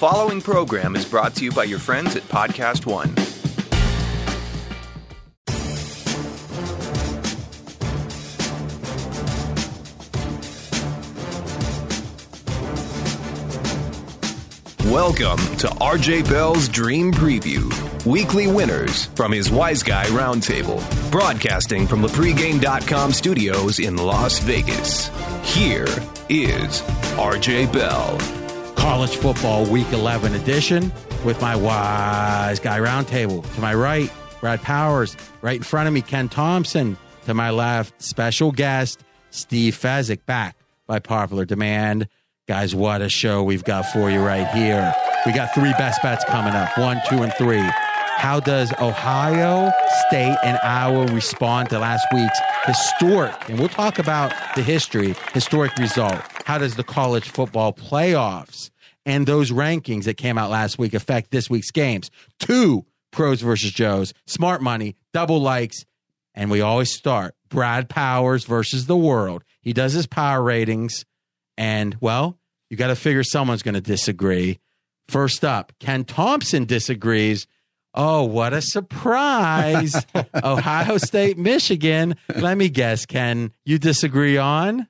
following program is brought to you by your friends at Podcast One. Welcome to RJ Bell's Dream Preview. Weekly winners from his Wise Guy Roundtable. Broadcasting from the pregame.com studios in Las Vegas. Here is RJ Bell. College Football Week 11 edition with my Wise Guy Roundtable. To my right, Brad Powers. Right in front of me, Ken Thomson. To my left, special guest, Steve Fezzik, back by popular demand. Guys, what a show we've got for you right here. We got three best bets coming up one, two, and three. How does Ohio State and Iowa respond to last week's historic, and we'll talk about the history, historic result? How does the college football playoffs and those rankings that came out last week affect this week's games? Two pros versus Joes, smart money, double likes, and we always start Brad Powers versus the world. He does his power ratings, and well, you got to figure someone's going to disagree. First up, Ken Thomson disagrees. Oh, what a surprise. Ohio State, Michigan. Let me guess, Ken, you disagree on?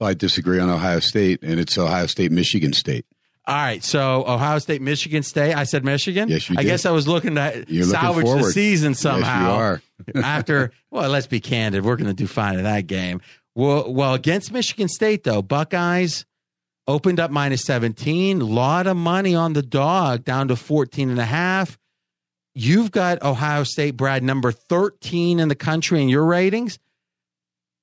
Well, I disagree on Ohio State, and it's Ohio State, Michigan State. All right, so Ohio State, Michigan State. I said Michigan. Yes, you I did. guess I was looking to You're looking salvage the forward. season Yes, somehow. you are. after, well, let's be candid. We're going to do fine in that game. Well, well, against Michigan State, though, Buckeyes opened up minus 17. lot of money on the dog, down to 14 and a half. You've got Ohio State, Brad, number 13 in the country in your ratings.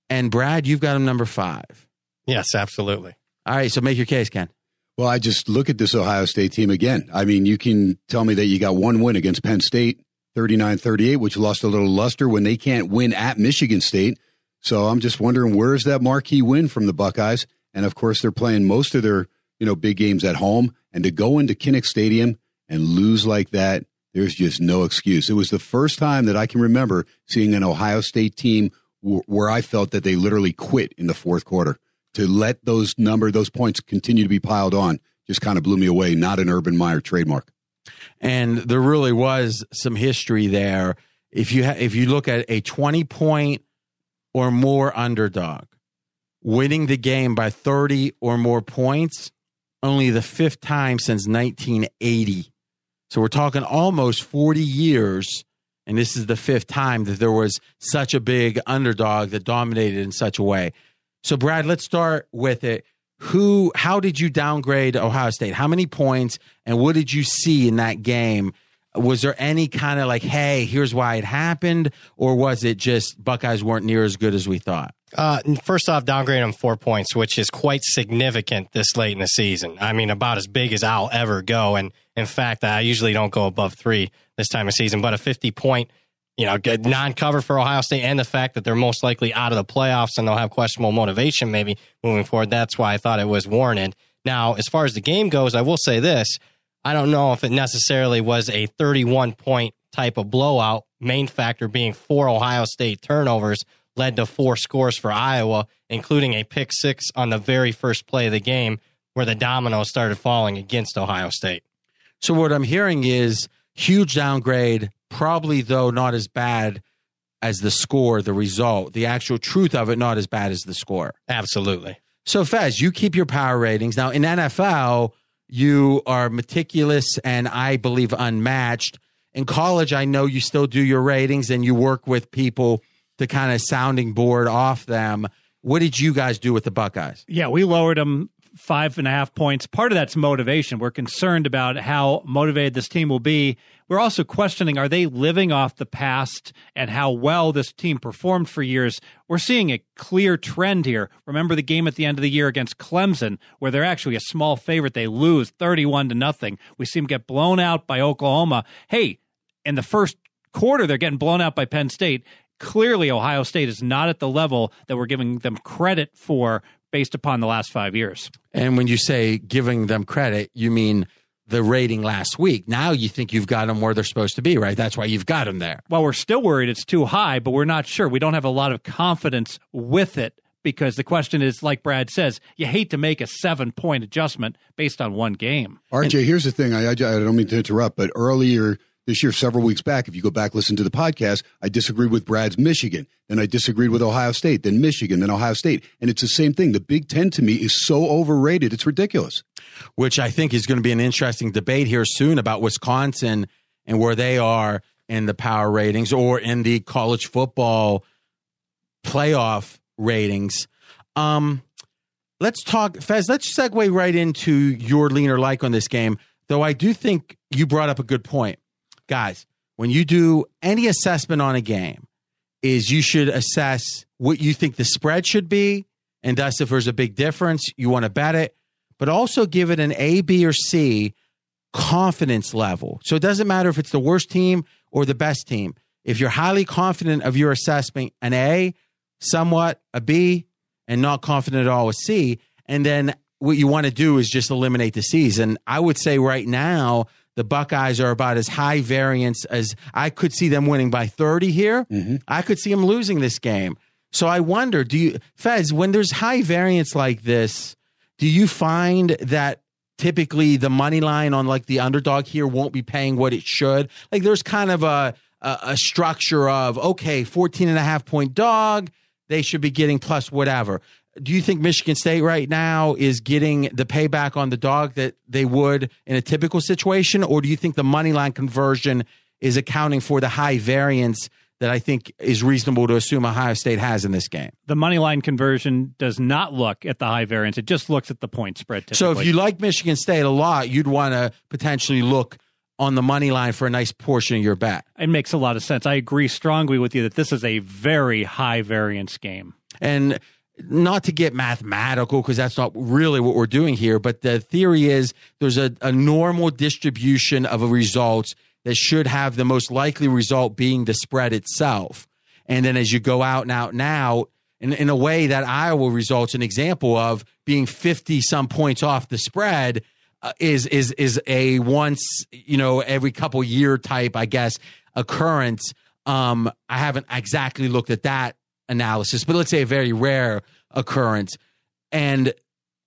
And Brad, you've got him number five. Yes, absolutely. All right, so make your case, Ken. Well, I just look at this Ohio State team again. I mean, you can tell me that you got one win against Penn State, 39 38, which lost a little luster when they can't win at Michigan State. So I'm just wondering where's that marquee win from the Buckeyes? And of course, they're playing most of their you know big games at home, and to go into Kinnick Stadium and lose like that, there's just no excuse. It was the first time that I can remember seeing an Ohio State team w- where I felt that they literally quit in the fourth quarter. To let those number those points continue to be piled on just kind of blew me away. Not an Urban Meyer trademark. and there really was some history there. If you ha- if you look at a twenty point or more underdog winning the game by thirty or more points, only the fifth time since nineteen eighty. So we're talking almost forty years, and this is the fifth time that there was such a big underdog that dominated in such a way. So Brad, let's start with it. Who? How did you downgrade Ohio State? How many points? And what did you see in that game? Was there any kind of like, hey, here's why it happened, or was it just Buckeyes weren't near as good as we thought? Uh, first off, downgrade them four points, which is quite significant this late in the season. I mean, about as big as I'll ever go. And in fact, I usually don't go above three this time of season, but a 50 point, you know, good non-cover for Ohio State and the fact that they're most likely out of the playoffs and they'll have questionable motivation maybe moving forward. That's why I thought it was warranted. Now, as far as the game goes, I will say this. I don't know if it necessarily was a 31 point type of blowout, main factor being four Ohio State turnovers led to four scores for Iowa, including a pick six on the very first play of the game where the dominoes started falling against Ohio State. So what I'm hearing is huge downgrade, probably though not as bad as the score, the result, the actual truth of it, not as bad as the score. Absolutely. So Fez, you keep your power ratings. Now in NFL, you are meticulous and I believe unmatched. In college, I know you still do your ratings and you work with people to kind of sounding board off them. What did you guys do with the Buckeyes? Yeah, we lowered them five and a half points. Part of that's motivation. We're concerned about how motivated this team will be. We're also questioning are they living off the past and how well this team performed for years? We're seeing a clear trend here. Remember the game at the end of the year against Clemson, where they're actually a small favorite. They lose 31 to nothing. We see them get blown out by Oklahoma. Hey, in the first quarter, they're getting blown out by Penn State. Clearly, Ohio State is not at the level that we're giving them credit for based upon the last five years. And when you say giving them credit, you mean the rating last week. Now you think you've got them where they're supposed to be, right? That's why you've got them there. Well, we're still worried it's too high, but we're not sure. We don't have a lot of confidence with it because the question is, like Brad says, you hate to make a seven point adjustment based on one game. RJ, here's the thing. I, I, I don't mean to interrupt, but earlier this year, several weeks back, if you go back listen to the podcast, I disagreed with Brad's Michigan, then I disagreed with Ohio State, then Michigan, then Ohio State, and it's the same thing. The Big Ten to me is so overrated; it's ridiculous. Which I think is going to be an interesting debate here soon about Wisconsin and where they are in the power ratings or in the college football playoff ratings. Um, let's talk, Fez. Let's segue right into your leaner like on this game. Though I do think you brought up a good point guys, when you do any assessment on a game, is you should assess what you think the spread should be, and thus if there's a big difference, you want to bet it, but also give it an A, B, or C confidence level. So it doesn't matter if it's the worst team or the best team. If you're highly confident of your assessment, an A, somewhat a B, and not confident at all a C, and then what you want to do is just eliminate the C's. And I would say right now the Buckeyes are about as high variance as I could see them winning by 30 here. Mm-hmm. I could see them losing this game. So I wonder, do you, Fez, when there's high variance like this, do you find that typically the money line on like the underdog here won't be paying what it should? Like there's kind of a, a, a structure of, okay, 14 and a half point dog, they should be getting plus whatever do you think Michigan State right now is getting the payback on the dog that they would in a typical situation, or do you think the money line conversion is accounting for the high variance that I think is reasonable to assume Ohio State has in this game? The money line conversion does not look at the high variance; it just looks at the point spread. Typically. So, if you like Michigan State a lot, you'd want to potentially look on the money line for a nice portion of your bet. It makes a lot of sense. I agree strongly with you that this is a very high variance game. And not to get mathematical because that's not really what we're doing here, but the theory is there's a, a normal distribution of results that should have the most likely result being the spread itself. And then as you go out and out and out, in, in a way that Iowa results an example of being 50 some points off the spread uh, is is is a once you know every couple year type I guess occurrence. Um, I haven't exactly looked at that analysis, but let's say a very rare occurrence. And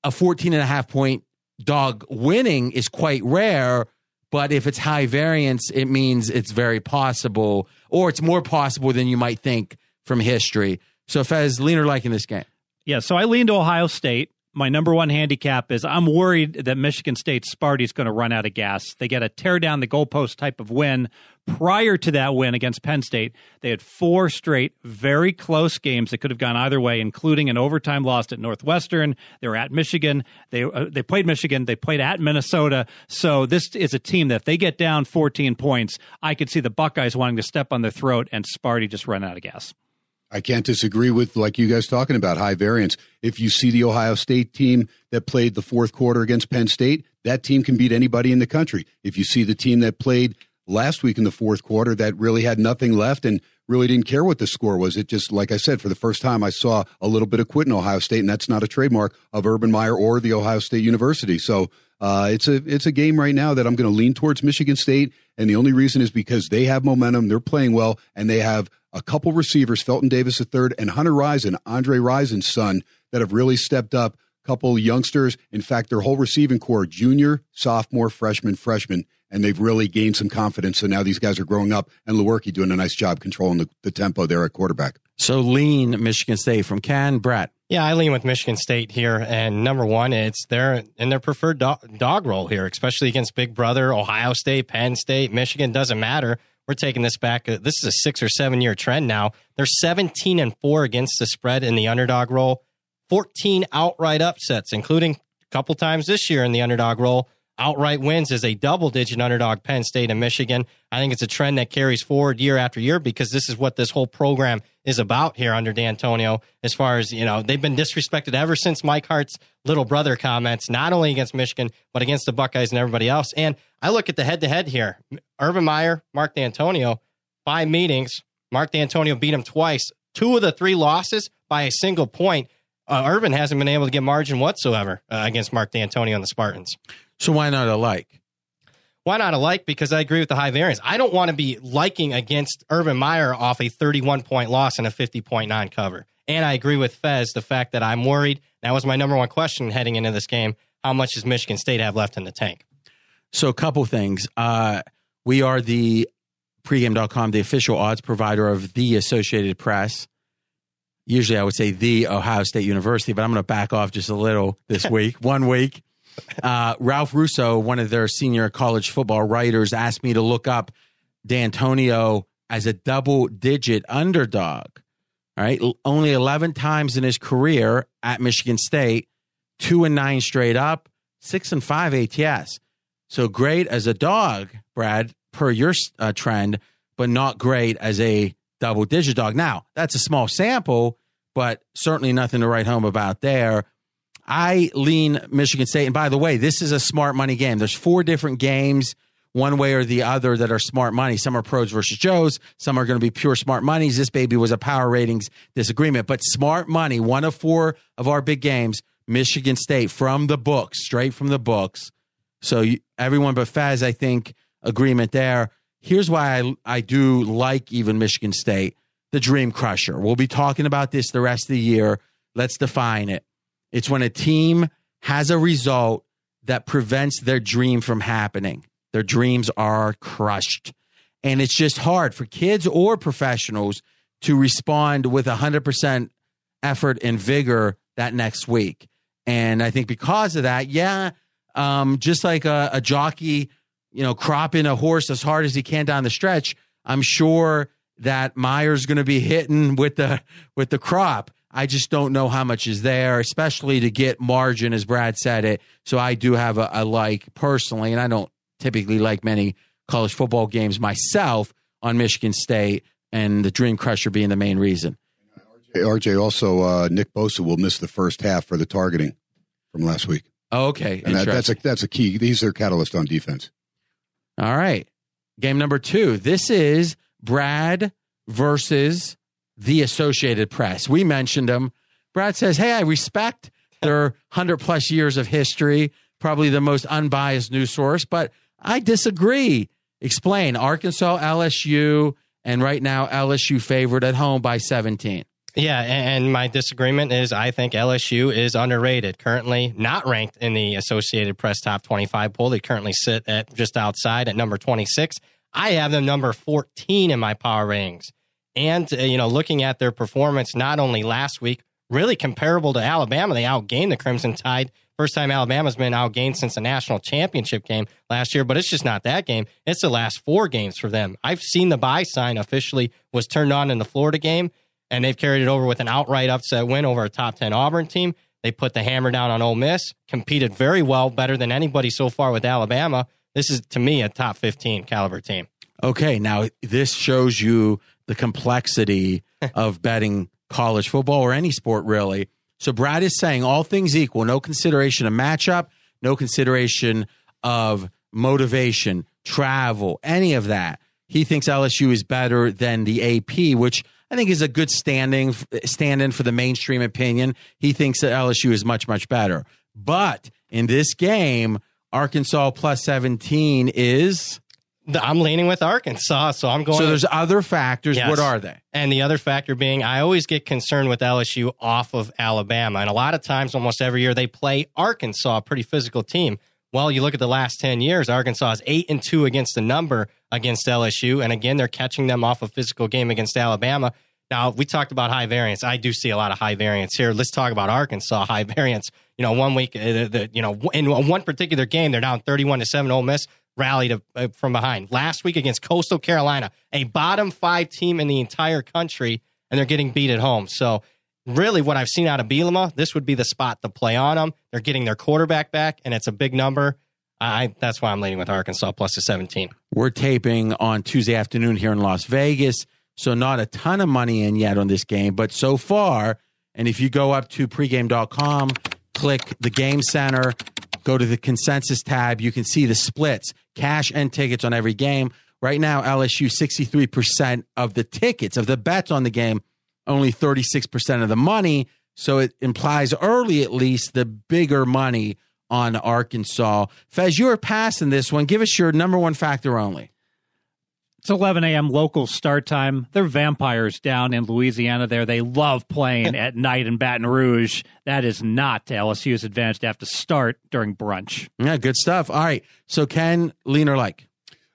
a 14 and a half point dog winning is quite rare. But if it's high variance, it means it's very possible, or it's more possible than you might think from history. So, Fez, leaner like in this game. Yeah, so I lean to Ohio State my number one handicap is I'm worried that Michigan State Sparty is going to run out of gas. They get a tear down the goalpost type of win. Prior to that win against Penn State, they had four straight very close games that could have gone either way, including an overtime loss at Northwestern. They were at Michigan. They uh, they played Michigan. They played at Minnesota. So this is a team that if they get down 14 points, I could see the Buckeyes wanting to step on their throat and Sparty just run out of gas. I can't disagree with like you guys talking about high variance. If you see the Ohio State team that played the fourth quarter against Penn State, that team can beat anybody in the country. If you see the team that played last week in the fourth quarter that really had nothing left and really didn't care what the score was, it just like I said, for the first time I saw a little bit of quit in Ohio State, and that's not a trademark of Urban Meyer or the Ohio State University. So uh, it's a it's a game right now that I'm going to lean towards Michigan State, and the only reason is because they have momentum, they're playing well, and they have a couple receivers, Felton Davis III and Hunter Rison, Andre Rison's son, that have really stepped up. Couple youngsters, in fact, their whole receiving corps, junior, sophomore, freshman, freshman, and they've really gained some confidence. So now these guys are growing up, and Lewerke doing a nice job controlling the, the tempo there at quarterback. So lean Michigan State from Ken Brett. Yeah, I lean with Michigan State here, and number one, it's their in their preferred dog, dog role here, especially against Big Brother, Ohio State, Penn State, Michigan. Doesn't matter we're taking this back. Uh, this is a six or seven year trend now. They're 17 and four against the spread in the underdog role, 14 outright upsets, including a couple times this year in the underdog role. Outright wins as a double digit underdog Penn State and Michigan. I think it's a trend that carries forward year after year because this is what this whole program is about here under Dantonio. As far as, you know, they've been disrespected ever since Mike Hart's little brother comments, not only against Michigan, but against the Buckeyes and everybody else. And I look at the head to head here. Urban Meyer, Mark Dantonio, five meetings. Mark Dantonio beat him twice. Two of the three losses by a single point. Uh, Urban hasn't been able to get margin whatsoever uh, against Mark Dantonio and the Spartans. So why not a like? Why not a like? Because I agree with the high variance. I don't want to be liking against Urban Meyer off a 31 point loss and a 50 point non cover. And I agree with Fez, the fact that I'm worried. That was my number one question heading into this game. How much does Michigan State have left in the tank? So, a couple things. Uh, we are the pregame.com, the official odds provider of the Associated Press. Usually I would say the Ohio State University, but I'm going to back off just a little this week, one week. Uh, Ralph Russo, one of their senior college football writers, asked me to look up Dantonio as a double digit underdog. All right. Only 11 times in his career at Michigan State, two and nine straight up, six and five ATS. So great as a dog, Brad, per your uh, trend, but not great as a double digit dog. Now, that's a small sample, but certainly nothing to write home about there. I lean Michigan State. And by the way, this is a smart money game. There's four different games, one way or the other, that are smart money. Some are pros versus Joes. Some are going to be pure smart monies. This baby was a power ratings disagreement. But smart money, one of four of our big games, Michigan State from the books, straight from the books. So you, everyone but Faz, I think, agreement there. Here's why I, I do like even Michigan State, the dream crusher. We'll be talking about this the rest of the year. Let's define it. It's when a team has a result that prevents their dream from happening. Their dreams are crushed. And it's just hard for kids or professionals to respond with 100% effort and vigor that next week. And I think because of that, yeah, um, just like a, a jockey you know, cropping a horse as hard as he can down the stretch, I'm sure that Meyer's going to be hitting with the with the crop. I just don't know how much is there, especially to get margin, as Brad said it. So I do have a, a like personally, and I don't typically like many college football games myself on Michigan State, and the Dream Crusher being the main reason. RJ also uh, Nick Bosa will miss the first half for the targeting from last week. Oh, okay, and that, that's a that's a key. These are catalyst on defense. All right. Game number two. This is Brad versus the Associated Press. We mentioned him. Brad says, Hey, I respect their 100 plus years of history, probably the most unbiased news source, but I disagree. Explain Arkansas, LSU, and right now LSU favored at home by 17. Yeah, and my disagreement is I think LSU is underrated. Currently not ranked in the Associated Press top 25 poll. They currently sit at just outside at number 26. I have them number 14 in my power ratings. And, uh, you know, looking at their performance not only last week, really comparable to Alabama, they outgained the Crimson Tide. First time Alabama's been outgained since the national championship game last year, but it's just not that game. It's the last four games for them. I've seen the buy sign officially was turned on in the Florida game and they've carried it over with an outright upset win over a top 10 Auburn team. They put the hammer down on Ole Miss, competed very well, better than anybody so far with Alabama. This is, to me, a top 15 caliber team. Okay, now this shows you the complexity of betting college football or any sport, really. So Brad is saying all things equal, no consideration of matchup, no consideration of motivation, travel, any of that. He thinks LSU is better than the AP, which – I think is a good standing stand-in for the mainstream opinion. He thinks that LSU is much much better. But in this game, Arkansas plus 17 is I'm leaning with Arkansas, so I'm going. So there's other factors. Yes. What are they? And the other factor being, I always get concerned with LSU off of Alabama, and a lot of times, almost every year, they play Arkansas, a pretty physical team. Well, you look at the last 10 years, Arkansas is 8 and 2 against the number against LSU. And again, they're catching them off a physical game against Alabama. Now, we talked about high variance. I do see a lot of high variance here. Let's talk about Arkansas high variance. You know, one week, uh, the, you know, in one particular game, they're down 31 to 7. Ole Miss rallied uh, from behind. Last week against Coastal Carolina, a bottom five team in the entire country, and they're getting beat at home. So, really, what I've seen out of Bielema, this would be the spot to play on them. They're getting their quarterback back, and it's a big number. I that's why I'm leading with Arkansas plus the 17. We're taping on Tuesday afternoon here in Las Vegas, so not a ton of money in yet on this game, but so far, and if you go up to pregame.com, click the game center, go to the consensus tab, you can see the splits, cash and tickets on every game. Right now, LSU 63% of the tickets, of the bets on the game, only 36% of the money. So it implies early, at least, the bigger money on Arkansas. Fez, you're passing this one. Give us your number one factor only. It's 11 a.m. local start time. They're vampires down in Louisiana there. They love playing at night in Baton Rouge. That is not to LSU's advantage to have to start during brunch. Yeah, good stuff. All right. So, Ken, lean or like?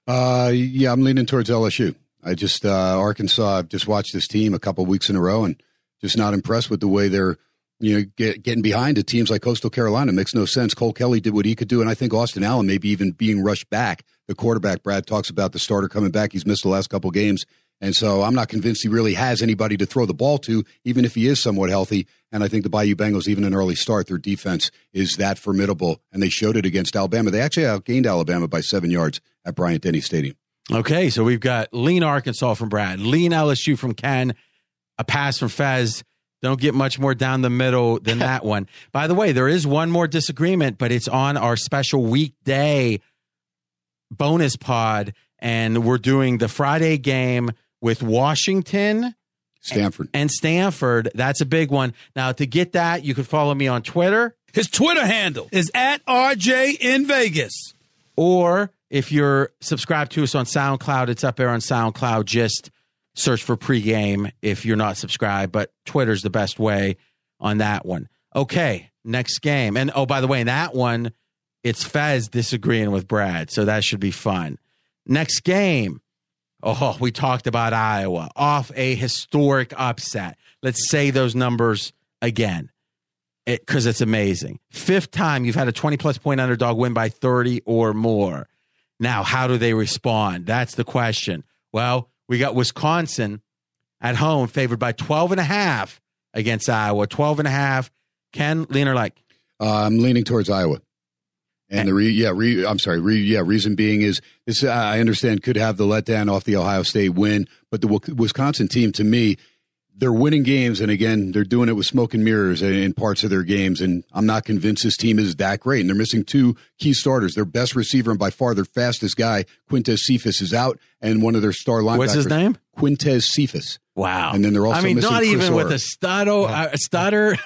Uh, yeah, I'm leaning towards LSU. I just, uh, Arkansas, I've just watched this team a couple weeks in a row and just not impressed with the way they're you know, get, getting behind to teams like Coastal Carolina makes no sense. Cole Kelley did what he could do, and I think Austin Allen maybe even being rushed back. The quarterback, Brad talks about the starter coming back. He's missed the last couple games, and so I'm not convinced he really has anybody to throw the ball to, even if he is somewhat healthy. And I think the Bayou Bengals, even an early start, their defense is that formidable, and they showed it against Alabama. They actually outgained Alabama by seven yards at Bryant Denny Stadium. Okay, so we've got lean Arkansas from Brad, lean LSU from Ken, a pass from Fez don't get much more down the middle than that one. By the way, there is one more disagreement, but it's on our special weekday bonus pod, and we're doing the Friday game with Washington. Stanford. And Stanford. That's a big one. Now, to get that, you can follow me on Twitter. His Twitter handle is at RJ in Vegas. Or if you're subscribed to us on SoundCloud, it's up there on SoundCloud. Just search for pregame if you're not subscribed, but Twitter's the best way on that one. Okay, next game. And oh, by the way, in that one, it's Fez disagreeing with Brad, so that should be fun. Next game. Oh, we talked about Iowa off a historic upset. Let's say those numbers again because it, it's amazing. Fifth time you've had a 20 plus point underdog win by 30 or more. Now, how do they respond? That's the question. Well, we got Wisconsin at home favored by 12 and a half against Iowa. 12 and a half. Ken, lean or like? Uh, I'm leaning towards Iowa. And the re, yeah, re, I'm sorry, re, yeah, reason being is this. I understand could have the letdown off the Ohio State win, but the Wisconsin team to me they're winning games, and again, they're doing it with smoke and mirrors in parts of their games. And I'm not convinced this team is that great. And they're missing two key starters. Their best receiver and by far their fastest guy, Quintez Cephas, is out, and one of their star linebackers. What's his name? Quintez Cephas. Wow. And then they're also I mean, not even Orr. with a stutter. Uh, stutter.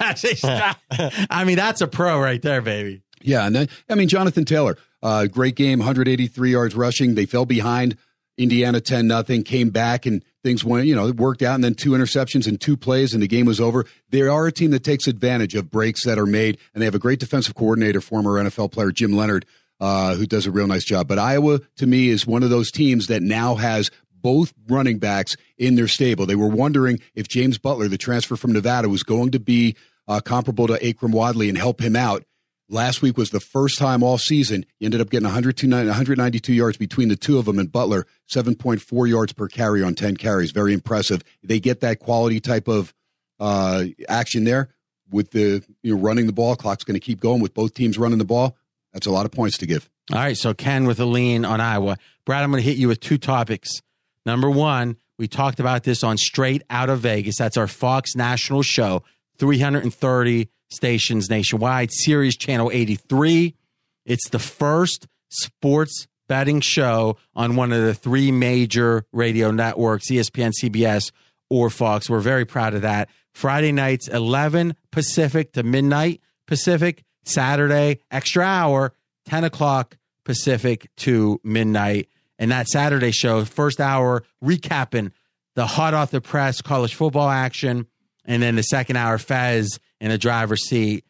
I mean, that's a pro right there, baby. Yeah, and then I mean Jonathan Taylor, uh, great game, 183 yards rushing. They fell behind Indiana 10 nothing, came back and things went, you know, it worked out and then two interceptions and two plays and the game was over. They are a team that takes advantage of breaks that are made and they have a great defensive coordinator, former NFL player Jim Leonhard, uh, who does a real nice job. But Iowa, to me, is one of those teams that now has both running backs in their stable. They were wondering if James Butler, the transfer from Nevada, was going to be uh, comparable to Akrum Wadley and help him out. Last week was the first time all season he ended up getting 192 yards between the two of them and Butler, 7.4 yards per carry on 10 carries. Very impressive. They get that quality type of uh, action there with the you know running the ball. Clock's going to keep going with both teams running the ball. That's a lot of points to give. All right, so Ken with a lean on Iowa. Brad, I'm going to hit you with two topics. Number one, we talked about this on Straight Out of Vegas. That's our Fox National show, 330 stations nationwide, Sirius Channel 83. It's the first sports betting show on one of the three major radio networks, ESPN, CBS, or Fox. We're very proud of that. Friday nights, 11 Pacific to midnight Pacific. Saturday, extra hour, 10 o'clock Pacific to midnight. And that Saturday show, first hour, recapping the hot off the press college football action. And then the second hour, Fez in a driver's seat.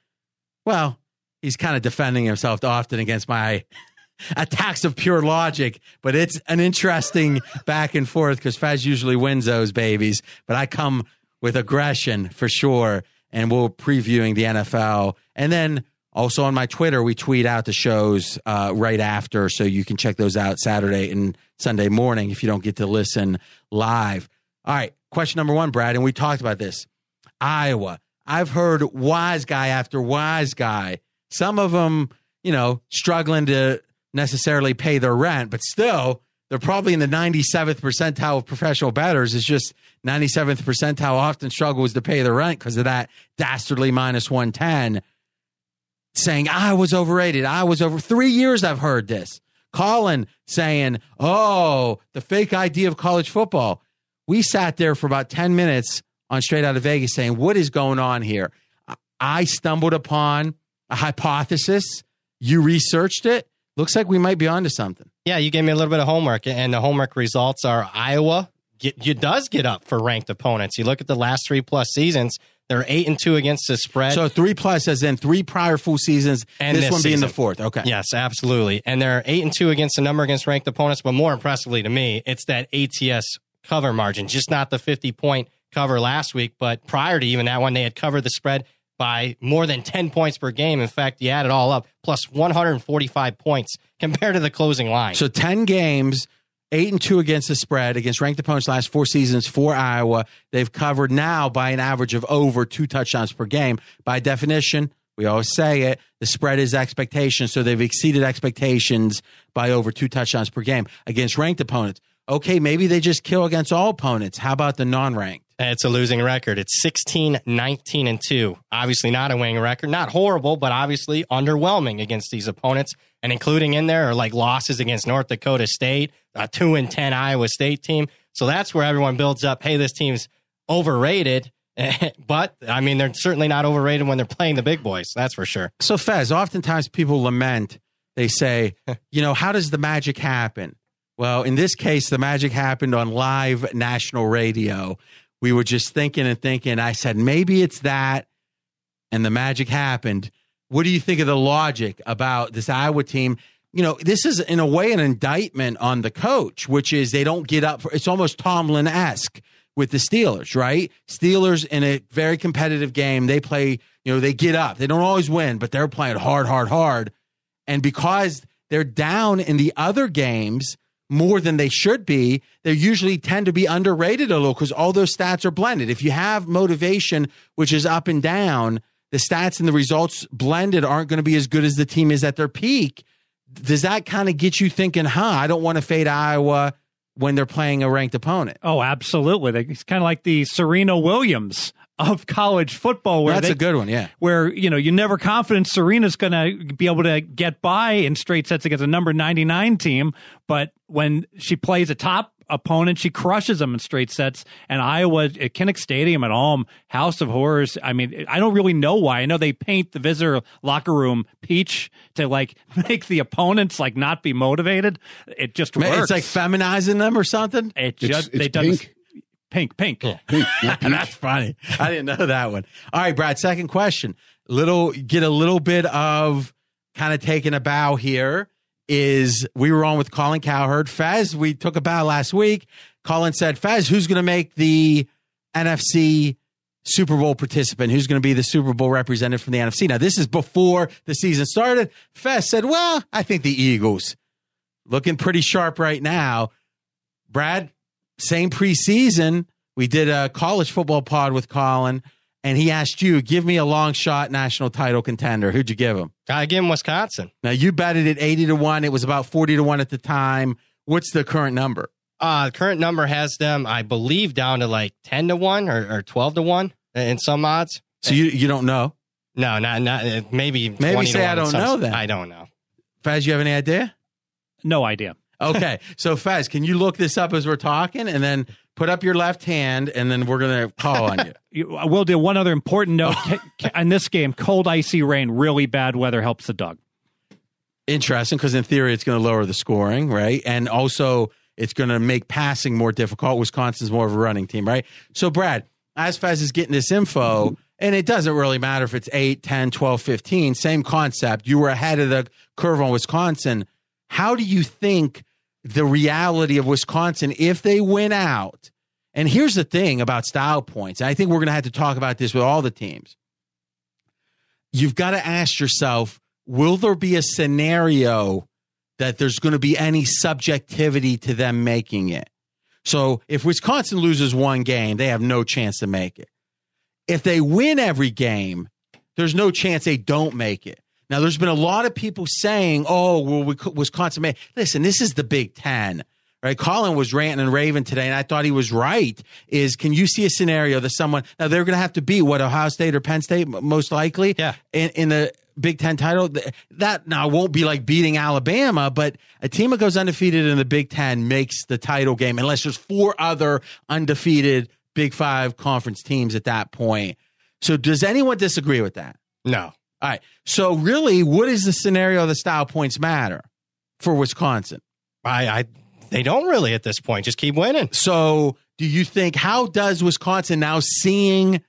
Well, he's kind of defending himself often against my attacks of pure logic, but it's an interesting back and forth because Fez usually wins those babies, but I come with aggression for sure. And we're previewing the NFL. And then also on my Twitter, we tweet out the shows uh, right after, so you can check those out Saturday and Sunday morning if you don't get to listen live. All right, question number one, Brad, and we talked about this. Iowa, I've heard wise guy after wise guy. Some of them, you know, struggling to necessarily pay their rent, but still, they're probably in the 97th percentile of professional bettors. It's just 97th percentile often struggles to pay their rent because of that dastardly minus 110. Saying I was overrated. I was over three years. I've heard this. Colin saying, "Oh, the fake idea of college football." We sat there for about 10 minutes on Straight Out of Vegas saying, What is going on here? I stumbled upon a hypothesis. You researched it. Looks like we might be onto something. Yeah, you gave me a little bit of homework, and the homework results are Iowa get, you does get up for ranked opponents. You look at the last three plus seasons; they're eight and two against the spread. So three plus, as in three prior full seasons, And this, this one being the fourth. Okay. Yes, absolutely. And they're eight and two against the number against ranked opponents. But more impressively to me, it's that ATS cover margin, just not the 50 point cover last week, but prior to even that one, they had covered the spread by more than 10 points per game. In fact, you add it all up, plus 145 points compared to the closing line. So 10 games, eight and two against the spread against ranked opponents last four seasons for Iowa. They've covered now by an average of over two touchdowns per game. By definition, we always say it, the spread is expectation. So they've exceeded expectations by over two touchdowns per game against ranked opponents. Okay, maybe they just kill against all opponents. How about the non ranked? Uh, it's a losing record. It's 16, 19, and 2. Obviously not a winning record. Not horrible, but obviously underwhelming against these opponents. And including in there are like losses against North Dakota State, a 2 and 10 Iowa State team. So that's where everyone builds up, hey, this team's overrated. but I mean, they're certainly not overrated when they're playing the big boys. That's for sure. So, Fez, oftentimes people lament. They say, you know, how does the magic happen? Well, in this case, the magic happened on live national radio. We were just thinking and thinking. I said, maybe it's that, and the magic happened. What do you think of the logic about this Iowa team? You know, this is in a way an indictment on the coach, which is they don't get up for it's almost Tomlin esque with the Steelers, right? Steelers in a very competitive game, they play, you know, they get up. They don't always win, but they're playing hard, hard, hard. And because they're down in the other games more than they should be, they usually tend to be underrated a little because all those stats are blended. If you have motivation, which is up and down, the stats and the results blended aren't going to be as good as the team is at their peak. Does that kind of get you thinking, huh, I don't want to fade Iowa when they're playing a ranked opponent? Oh, absolutely. It's kind of like the Serena Williams of college football, where That's they, a good one, yeah. where you know you're never confident Serena's going to be able to get by in straight sets against a number 99 team, but when she plays a top opponent, she crushes them in straight sets. And Iowa at Kinnick Stadium at home, House of Horrors. I mean, I don't really know why. I know they paint the visitor locker room peach to like make the opponents like not be motivated. It just works. It's like feminizing them or something. it just it's they done this- pink. pink, not peach. That's funny. I didn't know that one. All right, Brad. Second question. Little get a little bit of kind of taking a bow here. Is we were on with Colin Cowherd. Fez, we took a bow last week. Colin said, Fez, who's going to make the NFC Super Bowl participant? Who's going to be the Super Bowl representative from the NFC? Now, this is before the season started. Fez said, Well, I think the Eagles. Looking pretty sharp right now. Brad, same preseason, we did a college football pod with Colin, and he asked you, give me a long shot national title contender. Who'd you give him? I give 'em Wisconsin. Now, you betted it 80 to 1. It was about 40 to 1 at the time. What's the current number? Uh, the current number has them, I believe, down to like 10 to 1 or, or 12 to 1 in some odds. So you, you don't know? No, not, not uh, maybe. Maybe 20 to say I don't some- know then. I don't know. Faz, you have any idea? No idea. Okay. so, Faz, can you look this up as we're talking and then put up your left hand and then we're going to call on you? Will do one other important note in this game. Cold, icy rain, really bad weather helps the dog. Interesting because in theory it's going to lower the scoring, right? And also it's going to make passing more difficult. Wisconsin's more of a running team, right? So, Brad, as Faz is getting this info, and it doesn't really matter if it's 8, 10, 12, 15, same concept. You were ahead of the curve on Wisconsin. How do you think the reality of Wisconsin, if they win out, and here's the thing about style points, I think we're going to have to talk about this with all the teams. You've got to ask yourself, will there be a scenario that there's going to be any subjectivity to them making it? So if Wisconsin loses one game, they have no chance to make it. If they win every game, there's no chance they don't make it. Now, there's been a lot of people saying, oh, well, we- Wisconsin may. Listen, this is the Big Ten, right? Colin was ranting and raving today, and I thought he was right. Is can you see a scenario that someone, now they're going to have to beat what, Ohio State or Penn State, most likely? Yeah. In, in the Big Ten title. That now won't be like beating Alabama, but a team that goes undefeated in the Big Ten makes the title game, unless there's four other undefeated Big Five conference teams at that point. So, does anyone disagree with that? No. All right. So, really, what is the scenario the style points matter for Wisconsin? I, I they don't really at this point. Just keep winning. So, do you think how does Wisconsin now seeing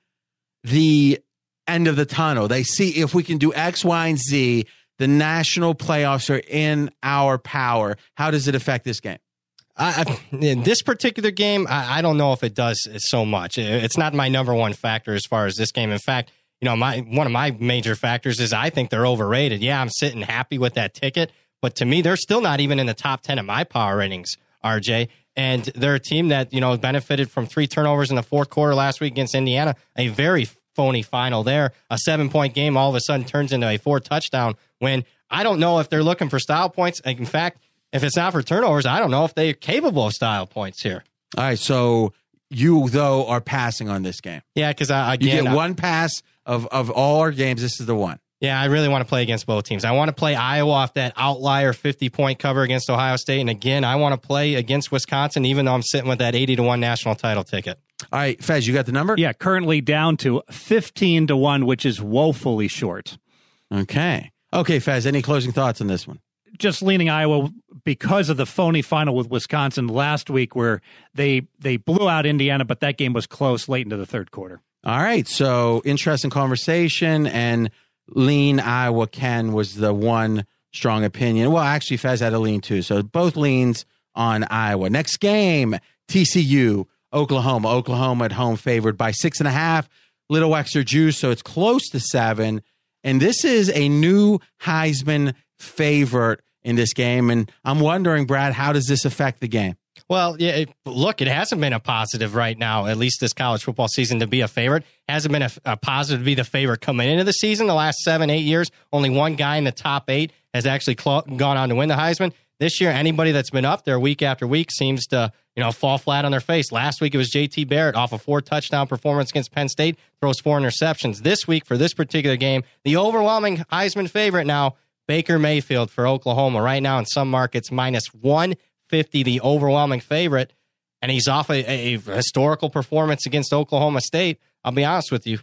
the end of the tunnel? They see if we can do X, Y, and Z. The national playoffs are in our power. How does it affect this game? I, I, in this particular game, I, I, don't know if it does so much. It's not my number one factor as far as this game. In fact, you know, my one of my major factors is I think they're overrated. Yeah, I'm sitting happy with that ticket, but to me, they're still not even in the top ten of my power ratings, RJ. And they're a team that you know benefited from three turnovers in the fourth quarter last week against Indiana. A very phony final there. A seven point game all of a sudden turns into a four touchdown win. I don't know if they're looking for style points. In fact, if it's not for turnovers, I don't know if they're capable of style points here. All right, so you though are passing on this game. Yeah, because I again, you get one pass of of all our games. This is the one. Yeah, I really want to play against both teams. I want to play Iowa off that outlier 50 point cover against Ohio State. And again, I want to play against Wisconsin, even though I'm sitting with that 80 to 1 national title ticket. All right, Fez, you got the number? Yeah, currently down to 15 to 1, which is woefully short. Okay. Okay, Fez, any closing thoughts on this one? Just leaning Iowa because of the phony final with Wisconsin last week, where they they blew out Indiana, but that game was close late into the third quarter. All right, so interesting conversation, and lean Iowa Ken was the one strong opinion. Well, actually, Fez had a lean too, so both leans on Iowa. Next game, TCU Oklahoma. Oklahoma at home favored by six and a half. Little extra juice, so it's close to seven. And this is a new Heisman favorite in this game. And I'm wondering, Brad, how does this affect the game? Well, yeah, it, look, it hasn't been a positive right now, at least this college football season, to be a favorite. Hasn't been a, a, positive to be the favorite coming into the season. The last seven, eight years, only one guy in the top eight has actually cl- gone on to win the Heisman. This year, anybody that's been up there week after week seems to, you know, fall flat on their face. Last week, it was JT Barrett off a four touchdown performance against Penn State, throws four interceptions. This week, for this particular game, the overwhelming Heisman favorite now Baker Mayfield for Oklahoma right now in some markets minus 150, the overwhelming favorite. And he's off a, a historical performance against Oklahoma State. I'll be honest with you,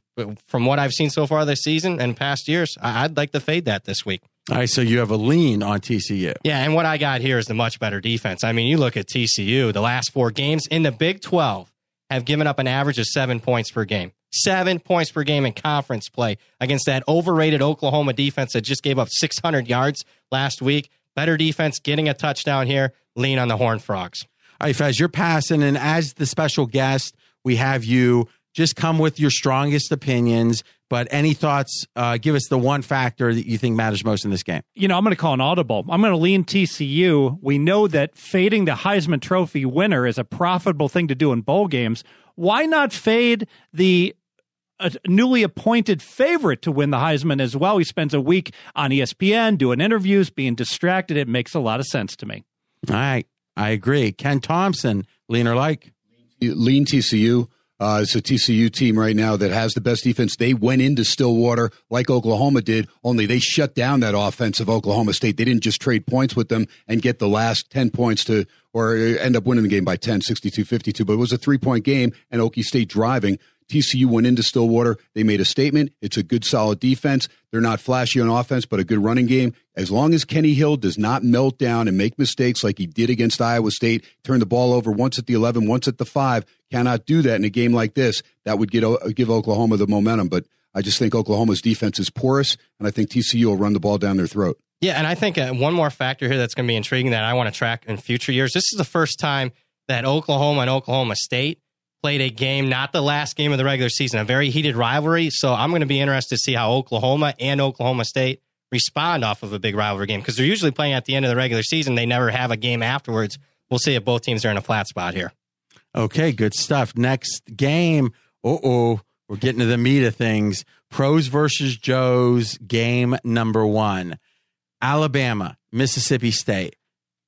from what I've seen so far this season and past years, I'd like to fade that this week. All right, so you have a lean on TCU. Yeah, and what I got here is the much better defense. I mean, you look at TCU, the last four games in the Big 12 have given up an average of seven points per game seven points per game in conference play against that overrated Oklahoma defense that just gave up 600 yards last week. Better defense, getting a touchdown here. Lean on the Horn Frogs. All right, Fez, you're passing, and as the special guest, we have you. Just come with your strongest opinions. But any thoughts? Uh, give us the one factor that you think matters most in this game. You know, I'm going to call an audible. I'm going to lean TCU. We know that fading the Heisman Trophy winner is a profitable thing to do in bowl games. Why not fade the a newly appointed favorite to win the Heisman as well. He spends a week on ESPN doing interviews, being distracted. It makes a lot of sense to me. All right. I agree. Ken Thomson, leaner like. Lean TCU. Uh, it's a TCU team right now that has the best defense. They went into Stillwater like Oklahoma did, only they shut down that offense of Oklahoma State. They didn't just trade points with them and get the last 10 points to, or end up winning the game by 10, 62 52. But it was a three point game and Okie State driving. TCU went into Stillwater. They made a statement. It's a good, solid defense. They're not flashy on offense, but a good running game. As long as Kenny Hill does not melt down and make mistakes like he did against Iowa State, turn the ball over once at the 11, once at the 5, cannot do that in a game like this. That would get, give Oklahoma the momentum. But I just think Oklahoma's defense is porous, and I think TCU will run the ball down their throat. Yeah, and I think uh, one more factor here that's going to be intriguing that I want to track in future years. This is the first time that Oklahoma and Oklahoma State played a game, not the last game of the regular season, a very heated rivalry. So I'm going to be interested to see how Oklahoma and Oklahoma State respond off of a big rivalry game because they're usually playing at the end of the regular season. They never have a game afterwards. We'll see if both teams are in a flat spot here. Okay, good stuff. Next game. Uh oh, we're getting to the meat of things. Pros versus Joes, game number one. Alabama, Mississippi State.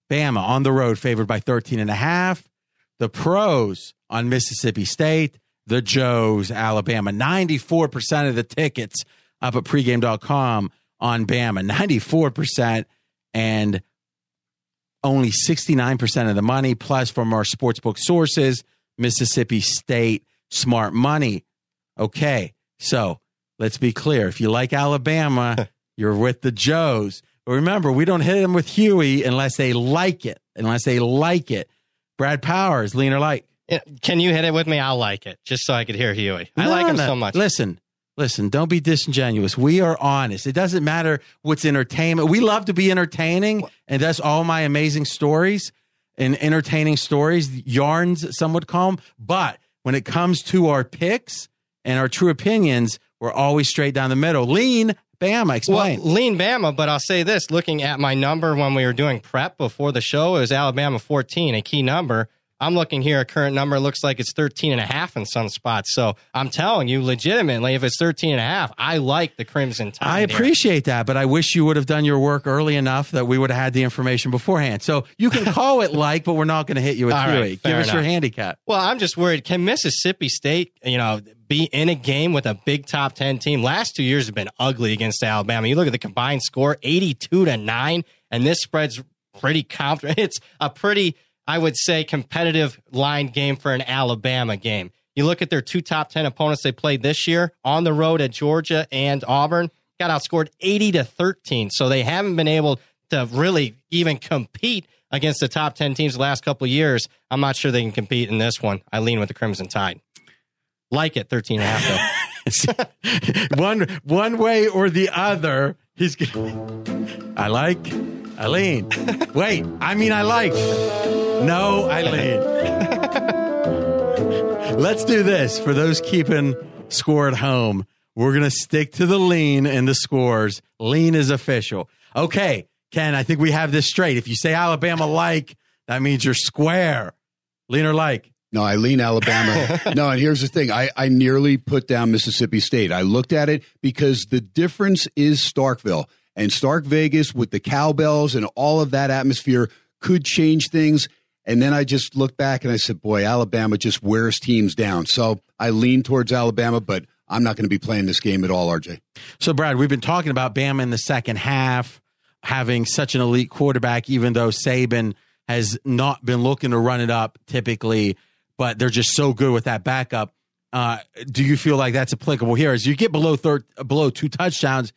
Bama on the road, favored by 13 and a half. The pros on Mississippi State, the Joes, Alabama. 94% of the tickets up at pregame.com on Bama. 94% and only 69% of the money, plus from our sportsbook sources, Mississippi State smart money. Okay, so let's be clear. If you like Alabama, you're with the Joes. But remember, we don't hit them with Huey unless they like it. Unless they like it. Brad Powers, leaner like. Can you hit it with me? I'll like it, just so I could hear Huey. I No, like him no. so much. Listen, listen, don't be disingenuous. We are honest. It doesn't matter what's entertainment. We love to be entertaining, and that's all my amazing stories and entertaining stories, yarns, some would call them. But when it comes to our picks and our true opinions, we're always straight down the middle. Lean, Bama, explain. Well, lean Bama, but I'll say this: looking at my number when we were doing prep before the show, it was Alabama 14, a key number. I'm looking here, a current number looks like it's 13 and a half in some spots. So I'm telling you, legitimately, if it's 13 and a half, I like the Crimson Tide. I appreciate that, but I wish you would have done your work early enough that we would have had the information beforehand. So you can call it like, but we're not going to hit you with All right, Huey. Give us your handicap. Well, I'm just worried. Can Mississippi State, you know, be in a game with a big top 10 team? Last two years have been ugly against Alabama. You look at the combined score, 82 to 9, and this spread's pretty confident. It's a pretty, I would say, competitive line game for an Alabama game. You look at their two top 10 opponents they played this year on the road at Georgia and Auburn, got outscored 80 to 13. So they haven't been able to really even compete against the top 10 teams the last couple of years. I'm not sure they can compete in this one. I lean with the Crimson Tide. Like it, 13 and a half, though. one one way or the other. He's. going I like. I lean. Wait, I mean I like. No, I lean. Let's do this for those keeping score at home. We're gonna stick to the lean and the scores. Lean is official. Okay, Ken. I think we have this straight. If you say Alabama like, that means you're square. Lean or like. No, I lean Alabama. no, and here's the thing. I, I nearly put down Mississippi State. I looked at it because the difference is Starkville. And Stark Vegas with the cowbells and all of that atmosphere could change things. And then I just looked back and I said, boy, Alabama just wears teams down. So I lean towards Alabama, but I'm not going to be playing this game at all, RJ. So, Brad, we've been talking about Bama in the second half having such an elite quarterback, even though Saban has not been looking to run it up typically, but they're just so good with that backup. Uh, do you feel like that's applicable here? As you get below third, below two touchdowns,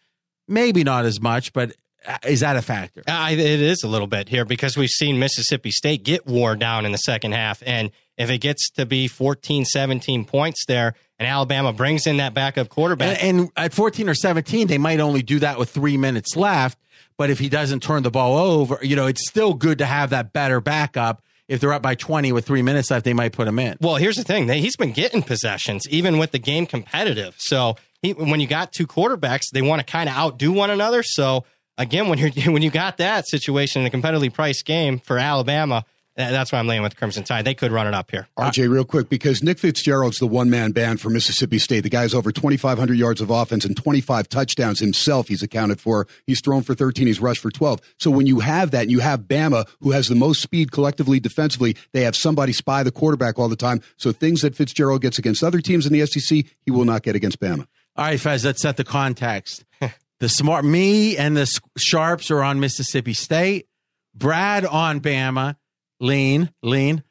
maybe not as much, but uh, is that a factor? I, it is a little bit here because we've seen Mississippi State get worn down in the second half. And if it gets to be 14, 17 points there, and Alabama brings in that backup quarterback, And, and at 14 or 17, they might only do that with three minutes left. But if he doesn't turn the ball over, you know, it's still good to have that better backup. If they're up by 20 with three minutes left, they might put him in. Well, here's the thing: he's been getting possessions, even with the game competitive. So he, when you got two quarterbacks, they want to kind of outdo one another. So again, when you're when you got that situation in a competitively priced game for Alabama, that's why I'm laying with Crimson Tide. They could run it up here. RJ, uh, real quick, because Nick Fitzgerald's the one man band for Mississippi State. The guy's over 2,500 yards of offense and 25 touchdowns himself. He's accounted for. He's thrown for 13. He's rushed for 12. So when you have that and you have Bama, who has the most speed collectively defensively, they have somebody spy the quarterback all the time. So things that Fitzgerald gets against other teams in the SEC, he will not get against Bama. All right, Fez, let's set the context. the smart, me and the Sharps are on Mississippi State. Brad on Bama, lean, lean.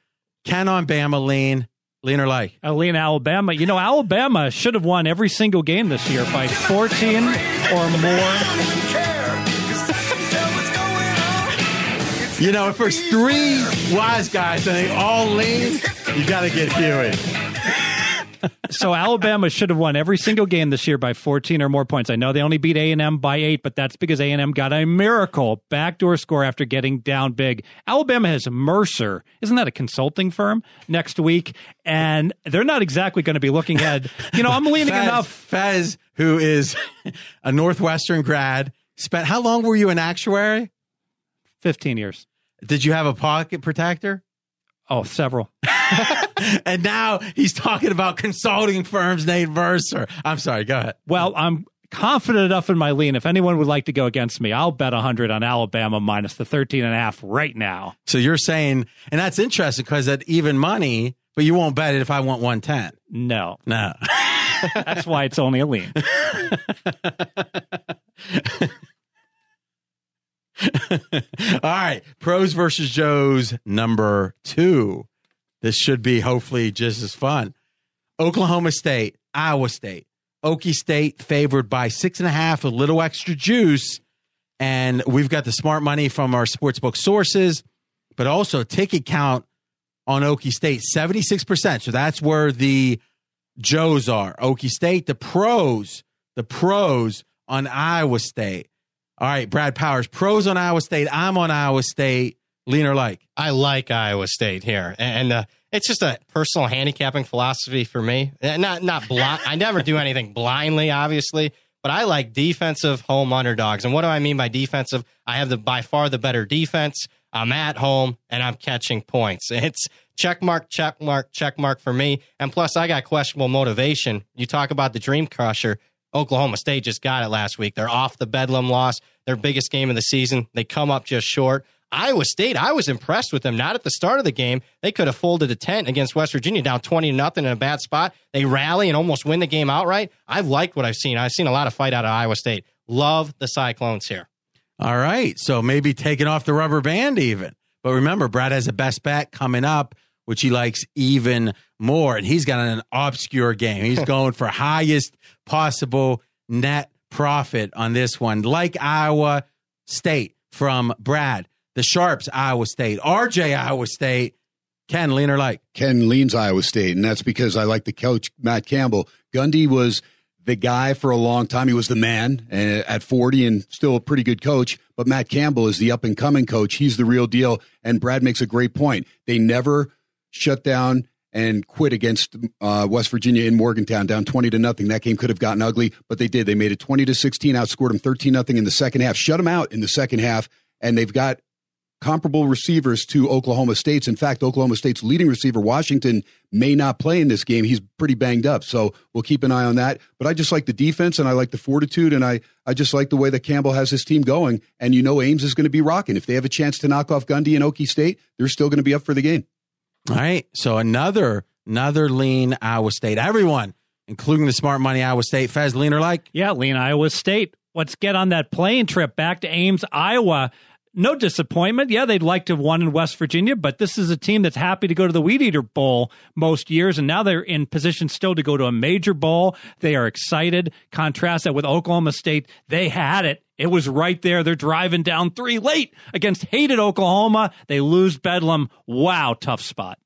Ken on Bama, lean, lean or like. I lean Alabama. You know, Alabama should have won every single game this year by 14 or more. You know, if there's three wise guys and they all lean, you got to get Huey. So Alabama should have won every single game this year by 14 or more points. I know they only beat A&M by 8, but that's because A&M got a miracle backdoor score after getting down big. Alabama has Mercer. Isn't that a consulting firm next week? And they're not exactly going to be looking at, you know, I'm leaning Fez, enough. Fez, who is a Northwestern grad, spent how long were you an actuary? 15 years. Did you have a pocket protector? Oh, several. and now he's talking about consulting firms named Mercer. I'm sorry, go ahead. Well, I'm confident enough in my lean. If anyone would like to go against me, I'll bet 100 on Alabama minus the 13 and a half right now. So you're saying, and that's interesting because at even money, but you won't bet it if I want 110. No, No. that's why it's only a lean. All right. Pros versus Joes number two. This should be hopefully just as fun. Oklahoma State, Iowa State. Okie State favored by six and a half, a little extra juice. And we've got the smart money from our sportsbook sources, but also ticket count on Okie State, 76%. So that's where the Joes are. Okie State, the pros, the pros on Iowa State. All right, Brad Powers, pros on Iowa State. I'm on Iowa State. Lean or like? I like Iowa State here. And uh, it's just a personal handicapping philosophy for me. Uh, not not. I never do anything blindly, obviously, but I like defensive home underdogs. And what do I mean by defensive? I have the by far the better defense. I'm at home and I'm catching points. It's check mark, check mark, check mark for me. And plus, I got questionable motivation. You talk about the dream crusher. Oklahoma State just got it last week. They're off the Bedlam loss, their biggest game of the season. They come up just short. Iowa State, I was impressed with them. Not at the start of the game. They could have folded a tent against West Virginia down 20 to nothing in a bad spot. They rally and almost win the game outright. I've liked what I've seen. I've seen a lot of fight out of Iowa State. Love the Cyclones here. All right. So maybe taking off the rubber band even. But remember, Brad has a best bet coming up, which he likes even more. And he's got an obscure game. He's going for highest possible net profit on this one, like Iowa State from Brad the Sharps, Iowa State, RJ, Iowa State. Ken, lean or like? Ken leans Iowa State, and that's because I like the coach, Matt Campbell. Gundy was the guy for a long time. He was the man uh, at 40 and still a pretty good coach. But Matt Campbell is the up and coming coach. He's the real deal. And Brad makes a great point. They never shut down and quit against uh, West Virginia in Morgantown, down 20 to nothing. That game could have gotten ugly, but they did. They made it 20 to 16, outscored them 13 nothing in the second half, shut them out in the second half. And they've got comparable receivers to Oklahoma State's. In fact, Oklahoma State's leading receiver, Washington, may not play in this game. He's pretty banged up. So we'll keep an eye on that. But I just like the defense and I like the fortitude and I, I just like the way that Campbell has his team going. And you know Ames is going to be rocking. If they have a chance to knock off Gundy and Okie State, they're still going to be up for the game. All right. So another another lean Iowa State. Everyone, including the smart money Iowa State. Fez, leaner like? Yeah, lean Iowa State. Let's get on that plane trip back to Ames, Iowa no disappointment. Yeah, they'd like to have won in West Virginia, but this is a team that's happy to go to the Weed Eater Bowl most years, and now they're in position still to go to a major bowl. They are excited. Contrast that with Oklahoma State. They had it. It was right there. They're driving down three late against hated Oklahoma. They lose Bedlam. Wow, tough spot.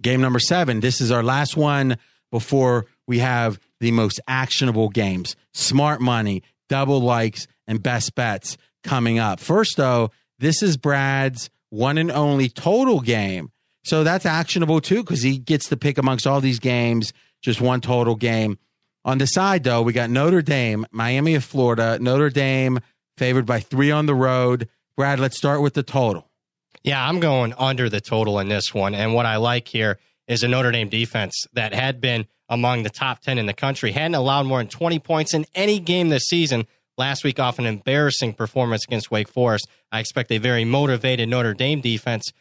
Game number seven. This is our last one before we have the most actionable games. Smart money, double likes, and best bets coming up. First, though, this is Brad's one and only total game. So that's actionable too because he gets to pick amongst all these games, just one total game. On the side, though, we got Notre Dame, Miami of Florida. Notre Dame favored by three on the road. Brad, let's start with the total. Yeah, I'm going under the total in this one. And what I like here is a Notre Dame defense that had been among the top 10 in the country, hadn't allowed more than 20 points in any game this season last week off an embarrassing performance against Wake Forest. I expect a very motivated Notre Dame defense.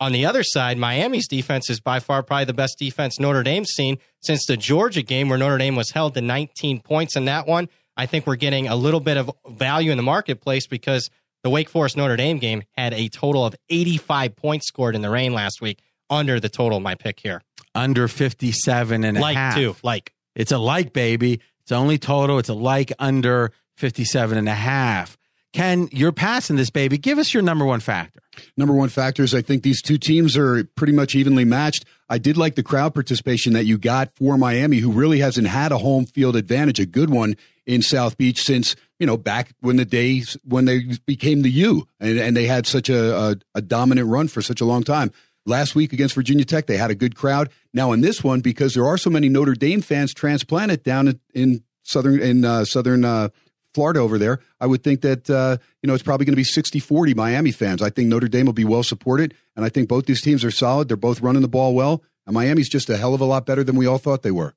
On the other side, Miami's defense is by far probably the best defense Notre Dame's seen since the Georgia game where Notre Dame was held to 19 points in that one. I think we're getting a little bit of value in the marketplace because the Wake Forest Notre Dame game had a total of 85 points scored in the rain last week under the total my pick here. Under 57 and like a half. Like too. Like. It's a like, baby. It's only total. It's a like under 57 and a half. Ken, you're passing this baby. Give us your number one factor. Number one factor is I think these two teams are pretty much evenly matched. I did like the crowd participation that you got for Miami, who really hasn't had a home field advantage, a good one in South Beach since, you know, back when the days when they became the U and, and they had such a, a, a dominant run for such a long time. Last week against Virginia Tech, they had a good crowd. Now in this one, because there are so many Notre Dame fans transplanted down in, in southern in uh, southern uh, Florida over there, I would think that uh, you know it's probably going to be 60-40 Miami fans. I think Notre Dame will be well supported, and I think both these teams are solid. They're both running the ball well, and Miami's just a hell of a lot better than we all thought they were.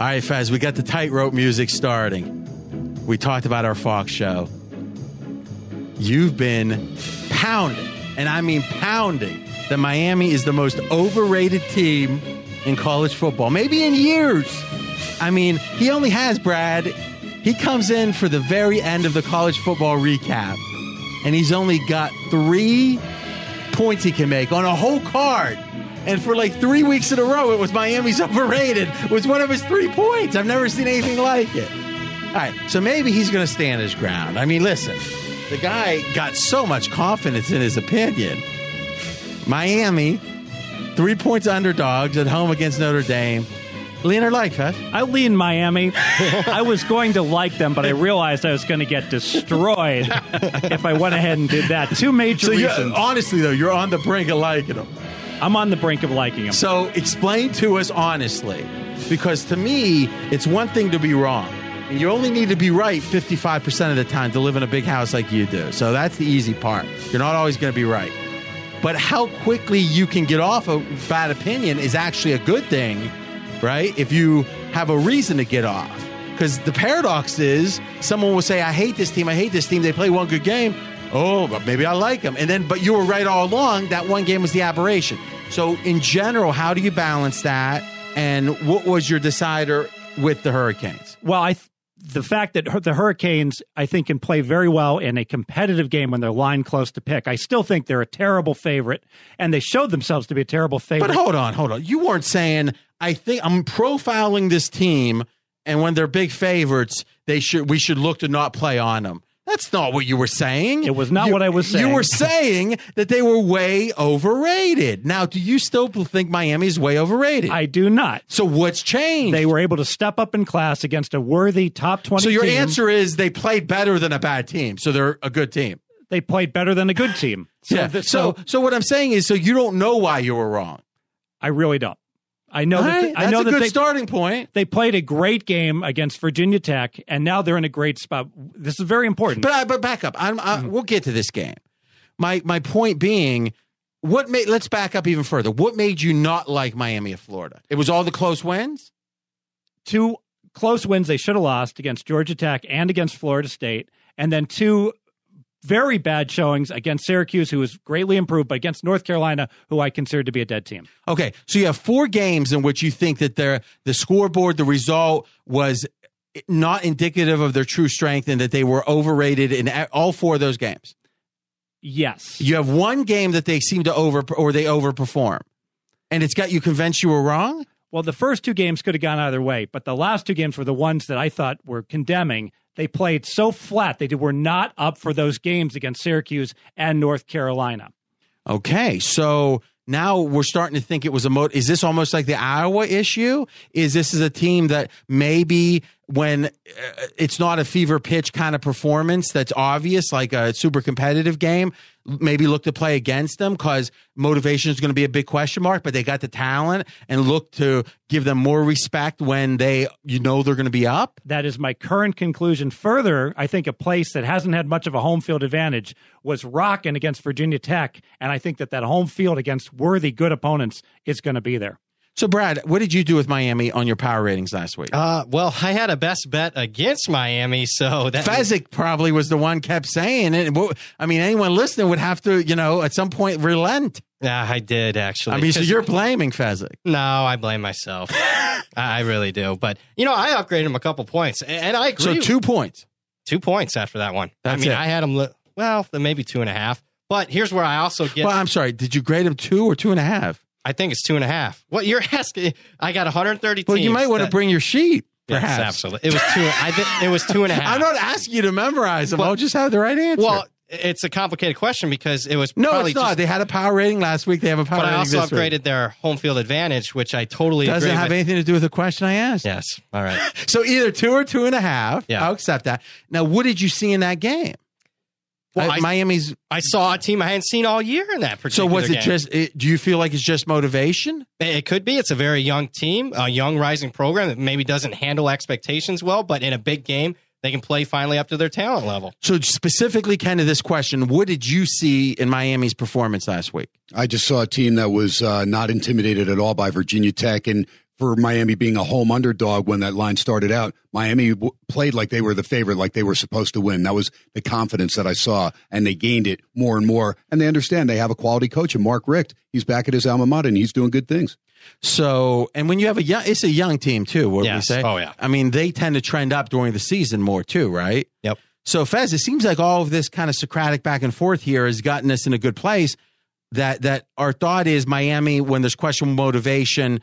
All right, Fez, we got the tightrope music starting. We talked about our Fox show. You've been pounding, and I mean pounding, that Miami is the most overrated team in college football, maybe in years. I mean, he only has Brad he comes in for the very end of the college football recap, and he's only got three points he can make on a whole card. And for like three weeks in a row, it was Miami's overrated. It was one of his three points. I've never seen anything like it. All right, so maybe he's going to stand his ground. I mean, listen, the guy got so much confidence in his opinion. Miami, three points underdogs at home against Notre Dame. Lean or like, Fez? I lean Miami. I was going to like them, but I realized I was going to get destroyed if I went ahead and did that. Two major So, reasons. honestly, though, you're on the brink of liking them. I'm on the brink of liking them. So explain to us honestly, because to me, it's one thing to be wrong. You only need to be right 55% of the time to live in a big house like you do. So that's the easy part. You're not always going to be right. But how quickly you can get off a bad opinion is actually a good thing, right? If you have a reason to get off. Because the paradox is someone will say, I hate this team, I hate this team. They play one good game. Oh, but maybe I like them. And then, but you were right all along. That one game was the aberration. So, in general, how do you balance that? And what was your decider with the Hurricanes? Well, I th- the fact that the Hurricanes, I think, can play very well in a competitive game when they're line close to pick. I still think they're a terrible favorite, and they showed themselves to be a terrible favorite. But hold on, hold on. You weren't saying I think I'm profiling this team, and when they're big favorites, they should we should look to not play on them. That's not what you were saying. It was not You- what I was saying. You were saying that they were way overrated. Now, do you still think Miami's way overrated? I do not. so what's changed? They were able to step up in class against a worthy top twenty. so your team. answer is they played better than a bad team. So they're a good team. They played better than a good team. So, yeah. th- so, so what I'm saying is, so you don't know why you were wrong. I really don't. I know All that. right, I that's know a that good they, starting point. they played a great game against Virginia Tech, and now they're in a great spot. This is very important. But I, but back up. I'm, I, Mm-hmm. We'll get to this game. My my point being, what made? Let's back up even further. What made you not like Miami of Florida? It was all the close wins. two close wins they should have lost against Georgia Tech and against Florida State, and then two very bad showings against Syracuse, who was greatly improved, but against North Carolina, who I consider to be a dead team. Okay, so you have four games in which you think that their the scoreboard, the result was not indicative of their true strength, and that they were overrated in all four of those games. Yes. You have one game that they seem to over or they overperform, and it's got you convinced you were wrong. Well, the first two games could have gone either way, but the last two games were the ones that I thought were condemning. They played so flat. They were not up for those games against Syracuse and North Carolina. Okay, so now we're starting to think it was a mo. Is this almost like the Iowa issue? Is this is a team that maybe when uh, it's not a fever pitch kind of performance that's obvious, like a super competitive game, maybe look to play against them because motivation is going to be a big question mark. But they got the talent and look to give them more respect when they you know they're going to be up. That is my current conclusion. Further, I think a place that hasn't had much of a home field advantage was rocking against Virginia Tech, and I think that that home field against worthy, good opponents is going to be there. So, Brad, what did you do with Miami on your power ratings last week? Uh, well, I had a best bet against Miami, so that Fezzik probably was the one kept saying it. I mean, anyone listening would have to, you know, at some point relent. Yeah, I did actually. I mean, so you're blaming Fezzik. no, I blame myself. I really do. But you know, I upgraded him a couple points, and, and I agree. So two points. two points after that one. That's I mean, it. I had him. Li- well, maybe two and a half. But here's where I also get. Well, I'm sorry. Did you grade him two or two and a half? I think it's two and a half. What you're asking? I got 130 Well, you might want to bring your sheet. Yes, Perhaps. absolutely. It was two. I think it was two and a half. I'm not asking you to memorize them. But- I'll just have the right answer. Well, it's a complicated question because it was no, probably it's not. just- they had a power rating last week. They have a power but I also this week. upgraded their home field advantage, which I totally Doesn't have with. anything to do with the question I asked. Yes. All right. So either two or two and a half. Yeah. I'll accept that. Now, what did you see in that game? Well, Uh, I- Miami's. I saw a team I hadn't seen all year in that particular. So was it game. just? It, do you feel like it's just motivation? It could be. It's a very young team, a young rising program that maybe doesn't handle expectations well, but in a big game, they can play finally up to their talent level. So specifically, kind of this question: What did you see in Miami's performance last week? I just saw a team that was uh, not intimidated at all by Virginia Tech, and for Miami being a home underdog when that line started out, Miami w- played like they were the favorite, like they were supposed to win. That was the confidence that I saw, and they gained it more and more. And they understand they have a quality coach, and Mark Richt, he's back at his alma mater, and he's doing good things. So, and when you have a young, it's a young team too. What we say? Oh, yeah. I mean, they tend to trend up during the season more too, right? Yep. So, Fez, it seems like all of this kind of Socratic back and forth here has gotten us in a good place. That that our thought is Miami when there's questionable motivation,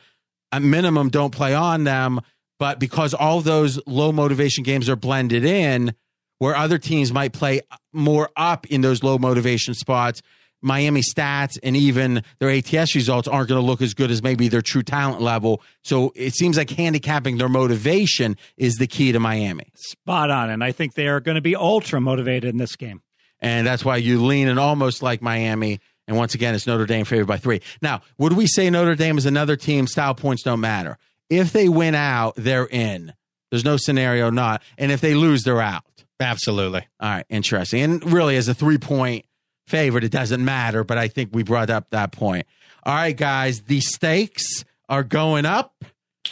at minimum don't play on them. But because all those low motivation games are blended in, where other teams might play more up in those low motivation spots. Miami stats and even their ATS results aren't going to look as good as maybe their true talent level. So it seems like handicapping their motivation is the key to Miami. Spot on. And I think they are going to be ultra motivated in this game. And that's why you lean in almost like Miami. And once again, it's Notre Dame favored by three. Now, would we say Notre Dame is another team? Style points don't matter. If they win out, they're in. There's no scenario not. And if they lose, they're out. Absolutely. All right, interesting. And really, as a three point favorite, it doesn't matter. But I think we brought up that point. All right, guys, the stakes are going up.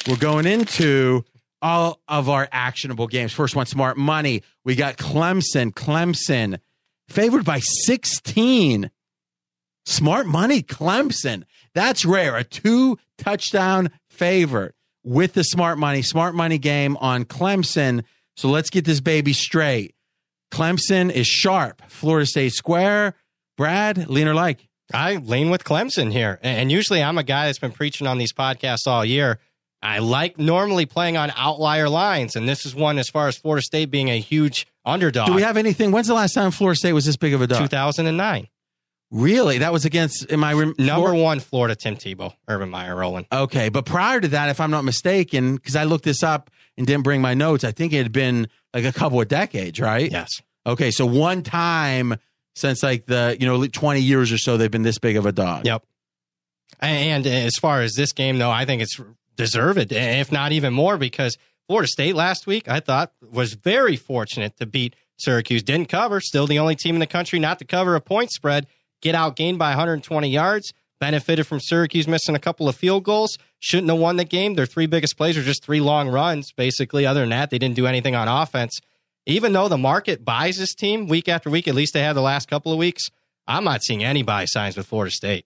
We're going into all of our actionable games. First one, smart money. We got Clemson. Clemson favored by 16. Smart money, Clemson. That's rare. A two touchdown favorite with the smart money. Smart money game on Clemson. So let's get this baby straight. Clemson is sharp. Florida State Square. Brad, lean or like? I lean with Clemson here. And usually I'm a guy that's been preaching on these podcasts all year. I like normally playing on outlier lines, and this is one as far as Florida State being a huge underdog. Do we have anything? When's the last time Florida State was this big of a dog? 2009. Really? That was against am I rem- number one Florida Tim Tebow, Urban Meyer rolling. Okay, but prior to that, if I'm not mistaken, because I looked this up and didn't bring my notes, I think it had been like a couple of decades, right? Yes. Okay, so one time since like the you know 20 years or so, they've been this big of a dog. Yep. And uh, as far as this game, though, I think it's deserved, if not even more, because Florida State last week, I thought, was very fortunate to beat Syracuse. Didn't cover, still the only team in the country not to cover a point spread get out outgained by 120 yards. Benefited from Syracuse missing a couple of field goals. Shouldn't have won the game. Their three biggest plays were just three long runs, basically. Other than that, they didn't do anything on offense. Even though the market buys this team week after week, at least they have the last couple of weeks, I'm not seeing any buy signs with Florida State.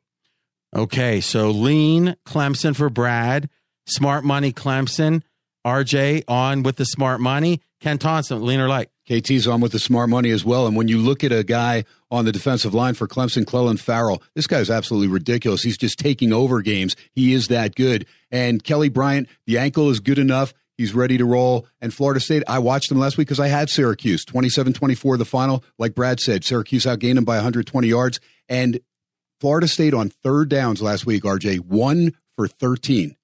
Okay, so lean Clemson for Brad, smart money Clemson, RJ on with the smart money, Ken Thomson, lean or like. KT's on with the smart money as well. And when you look at a guy on the defensive line for Clemson, Clelin Ferrell, this guy's absolutely ridiculous. He's just taking over games. He is that good. And Kelly Bryant, the ankle is good enough. He's ready to roll. And Florida State, I watched them last week because I had Syracuse 27 24 the final. Like Brad said, Syracuse outgained them by 120 yards. And Florida State on third downs last week, RJ, one for 13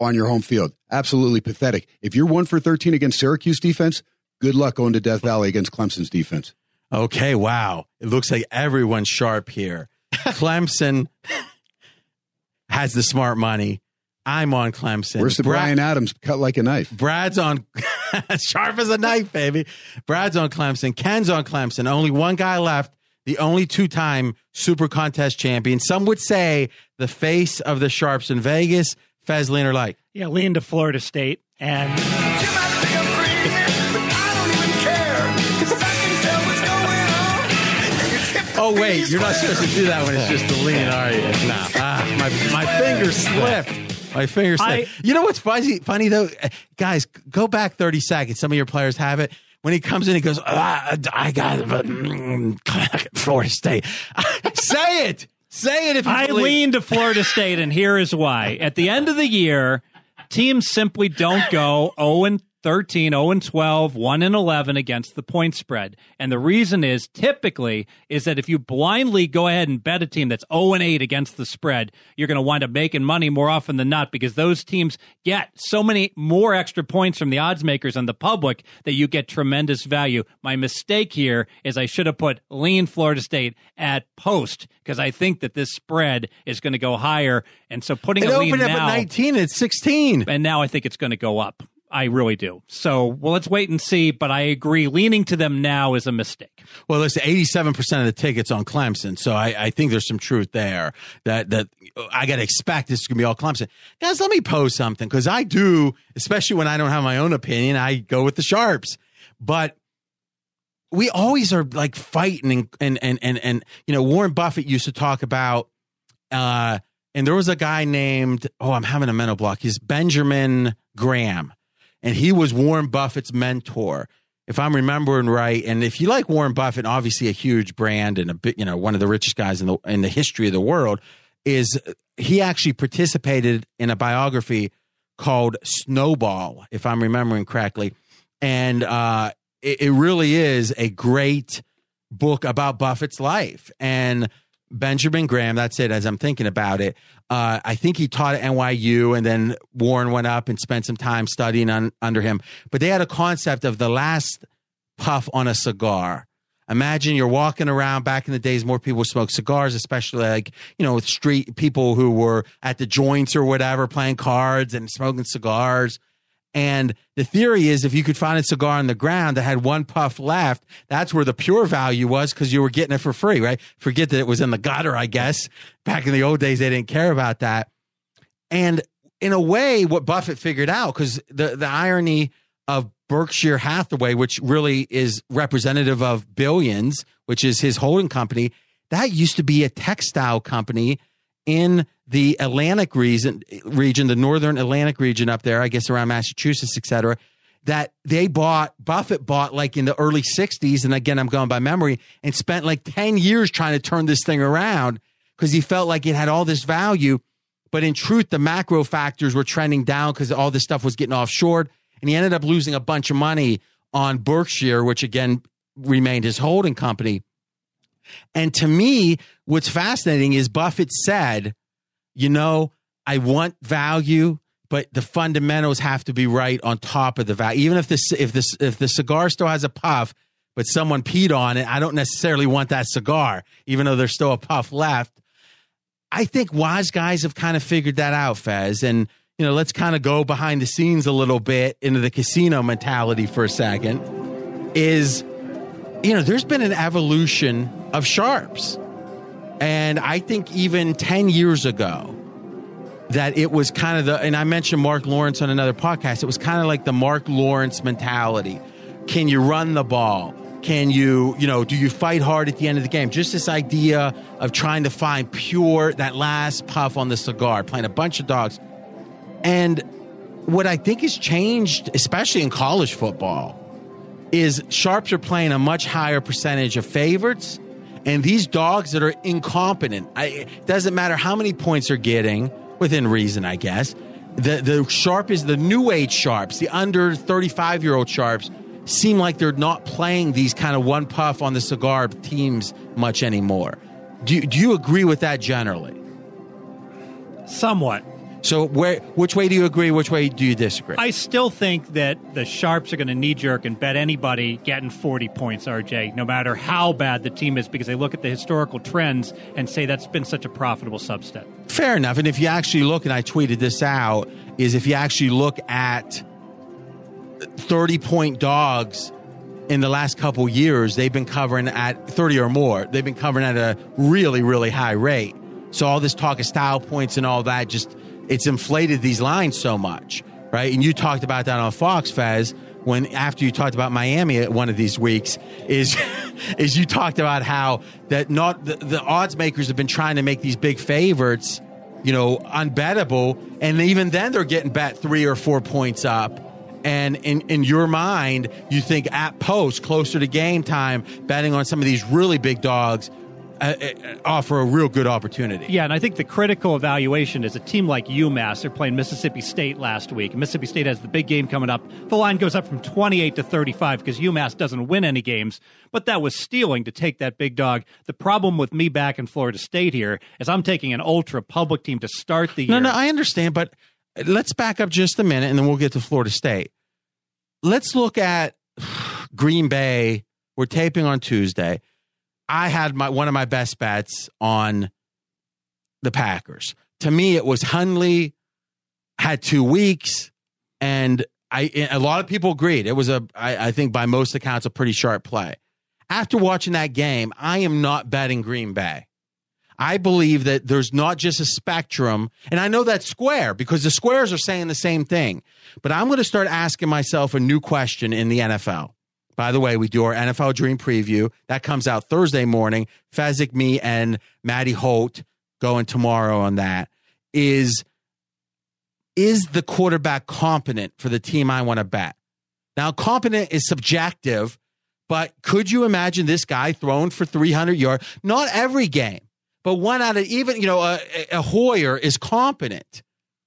on your home field. Absolutely pathetic. If you're one for 13 against Syracuse defense, good luck going to Death Valley against Clemson's defense. Okay, wow. It looks like everyone's sharp here. Clemson has the smart money. I'm on Clemson. Where's the Brad, Bryan Adams cut like a knife? Brad's on sharp as a knife, baby. Brad's on Clemson. Ken's on Clemson. Only one guy left. The only two-time Super Contest champion. Some would say the face of the sharps in Vegas. Fez lean or like? Yeah, lean to Florida State and. Oh wait, you're not supposed to do that when it's just the lean, are you? Nah. Ah, my my finger slipped. My finger slipped. I, you know what's funny? Funny though, guys, go back 30 seconds. Some of your players have it. When he comes in, he goes, ah, "I got it, Florida State." Say it. Say it if you I believe. lean to Florida State, and here is why. At the end of the year, teams simply don't go 0 and 13, 0 and 12, 1 and 11 against the point spread. And the reason is typically is that if you blindly go ahead and bet a team that's 0 and 8 against the spread, you're going to wind up making money more often than not because those teams get so many more extra points from the odds makers and the public that you get tremendous value. My mistake here is I should have put lean Florida State at post because I think that this spread is going to go higher. And so putting it a lean opened now, up at 19, it's 16. and now I think it's going to go up. I really do. So, well, let's wait and see. But I agree, leaning to them now is a mistake. Well, listen, eighty-seven percent of the tickets on Clemson, so I, I think there's some truth there. That that I got to expect this is going to be all Clemson. Guys, let me pose something because I do, especially when I don't have my own opinion, I go with the sharps. But we always are like fighting, and and and and, and you know, Warren Buffett used to talk about. uh and there was a guy named oh i'm having a mental block he's benjamin graham and he was Warren Buffett's mentor, if I'm remembering right. And if you like Warren Buffett, obviously a huge brand and a bit, you know, one of the richest guys in the in the history of the world, is he actually participated in a biography called Snowball, if I'm remembering correctly. And uh, it, it really is a great book about Buffett's life. And Benjamin Graham, that's it, as I'm thinking about it. Uh, I think he taught at NYU, and then Warren went up and spent some time studying on, under him. But they had a concept of the last puff on a cigar. Imagine you're walking around back in the days, more people smoked cigars, especially like, you know, with street people who were at the joints or whatever, playing cards and smoking cigars. And the theory is if you could find a cigar on the ground that had one puff left, that's where the pure value was because you were getting it for free, right? Forget that it was in the gutter, I guess. Back in the old days, they didn't care about that. And in a way, what Buffett figured out, because the, the irony of Berkshire Hathaway, which really is representative of Billions, which is his holding company, that used to be a textile company in the Atlantic region, region, the northern Atlantic region up there, I guess around Massachusetts, et cetera, that they bought, Buffett bought like in the early 60s. And again, I'm going by memory and spent like 10 years trying to turn this thing around because he felt like it had all this value. But in truth, the macro factors were trending down because all this stuff was getting offshored. And he ended up losing a bunch of money on Berkshire, which again remained his holding company. And to me, what's fascinating is Buffett said, you know, I want value, but the fundamentals have to be right on top of the value. Even if this if this if the cigar still has a puff, but someone peed on it, I don't necessarily want that cigar, even though there's still a puff left. I think wise guys have kind of figured that out, Fez. And, you know, let's kind of go behind the scenes a little bit into the casino mentality for a second. Is, you know, there's been an evolution of sharps. And I think even 10 years ago, that it was kind of the, and I mentioned Mark Lawrence on another podcast, it was kind of like the Mark Lawrence mentality. Can you run the ball? Can you, you know, do you fight hard at the end of the game? Just this idea of trying to find pure, that last puff on the cigar, playing a bunch of dogs. And what I think has changed, especially in college football, is sharps are playing a much higher percentage of favorites and these dogs that are incompetent, I, it doesn't matter how many points they're getting, within reason, I guess. The the sharp is the new age sharps, the under 35 year old sharps seem like they're not playing these kind of one puff on the cigar teams much anymore. Do, do you agree with that generally? Somewhat. So where which way do you agree? Which way do you disagree? I still think that the sharps are going to knee jerk and bet anybody getting 40 points, RJ, no matter how bad the team is, because they look at the historical trends and say that's been such a profitable subset. Fair enough. And if you actually look, and I tweeted this out, is if you actually look at 30 point dogs in the last couple years, they've been covering at 30 or more. They've been covering at a really, really high rate. So all this talk of style points and all that just it's inflated these lines so much, right? And you talked about that on Fox, Fez, when after you talked about Miami at one of these weeks, is is you talked about how that not the, the odds makers have been trying to make these big favorites, you know, unbettable, and even then they're getting bet three or four points up. And in, in your mind, you think at post, closer to game time, betting on some of these really big dogs Uh, uh, offer a real good opportunity. Yeah, and I think the critical evaluation is a team like UMass. They're playing Mississippi State last week. Mississippi State has the big game coming up. The line goes up from 28 to 35 because UMass doesn't win any games, but that was stealing to take that big dog. The problem with me back in Florida State here is I'm taking an ultra public team to start the year. No, no, I understand, but let's back up just a minute and then we'll get to Florida State. Let's look at Green Bay. We're taping on Tuesday. I had my one of my best bets on the Packers. To me, it was Hundley had two weeks, and I a lot of people agreed it was a I, I think by most accounts a pretty sharp play. After watching that game, I am not betting Green Bay. I believe that there's not just a spectrum, and I know that's square because the squares are saying the same thing. But I'm going to start asking myself a new question in the NFL. By the way, we do our NFL Dream Preview. That comes out Thursday morning. Fezzik, me, and Maddie Holt going tomorrow on that. Is is the quarterback competent for the team I want to bet? Now, competent is subjective, but could you imagine this guy throwing for 300 yards? Not every game, but one out of even, you know, a, a Hoyer is competent,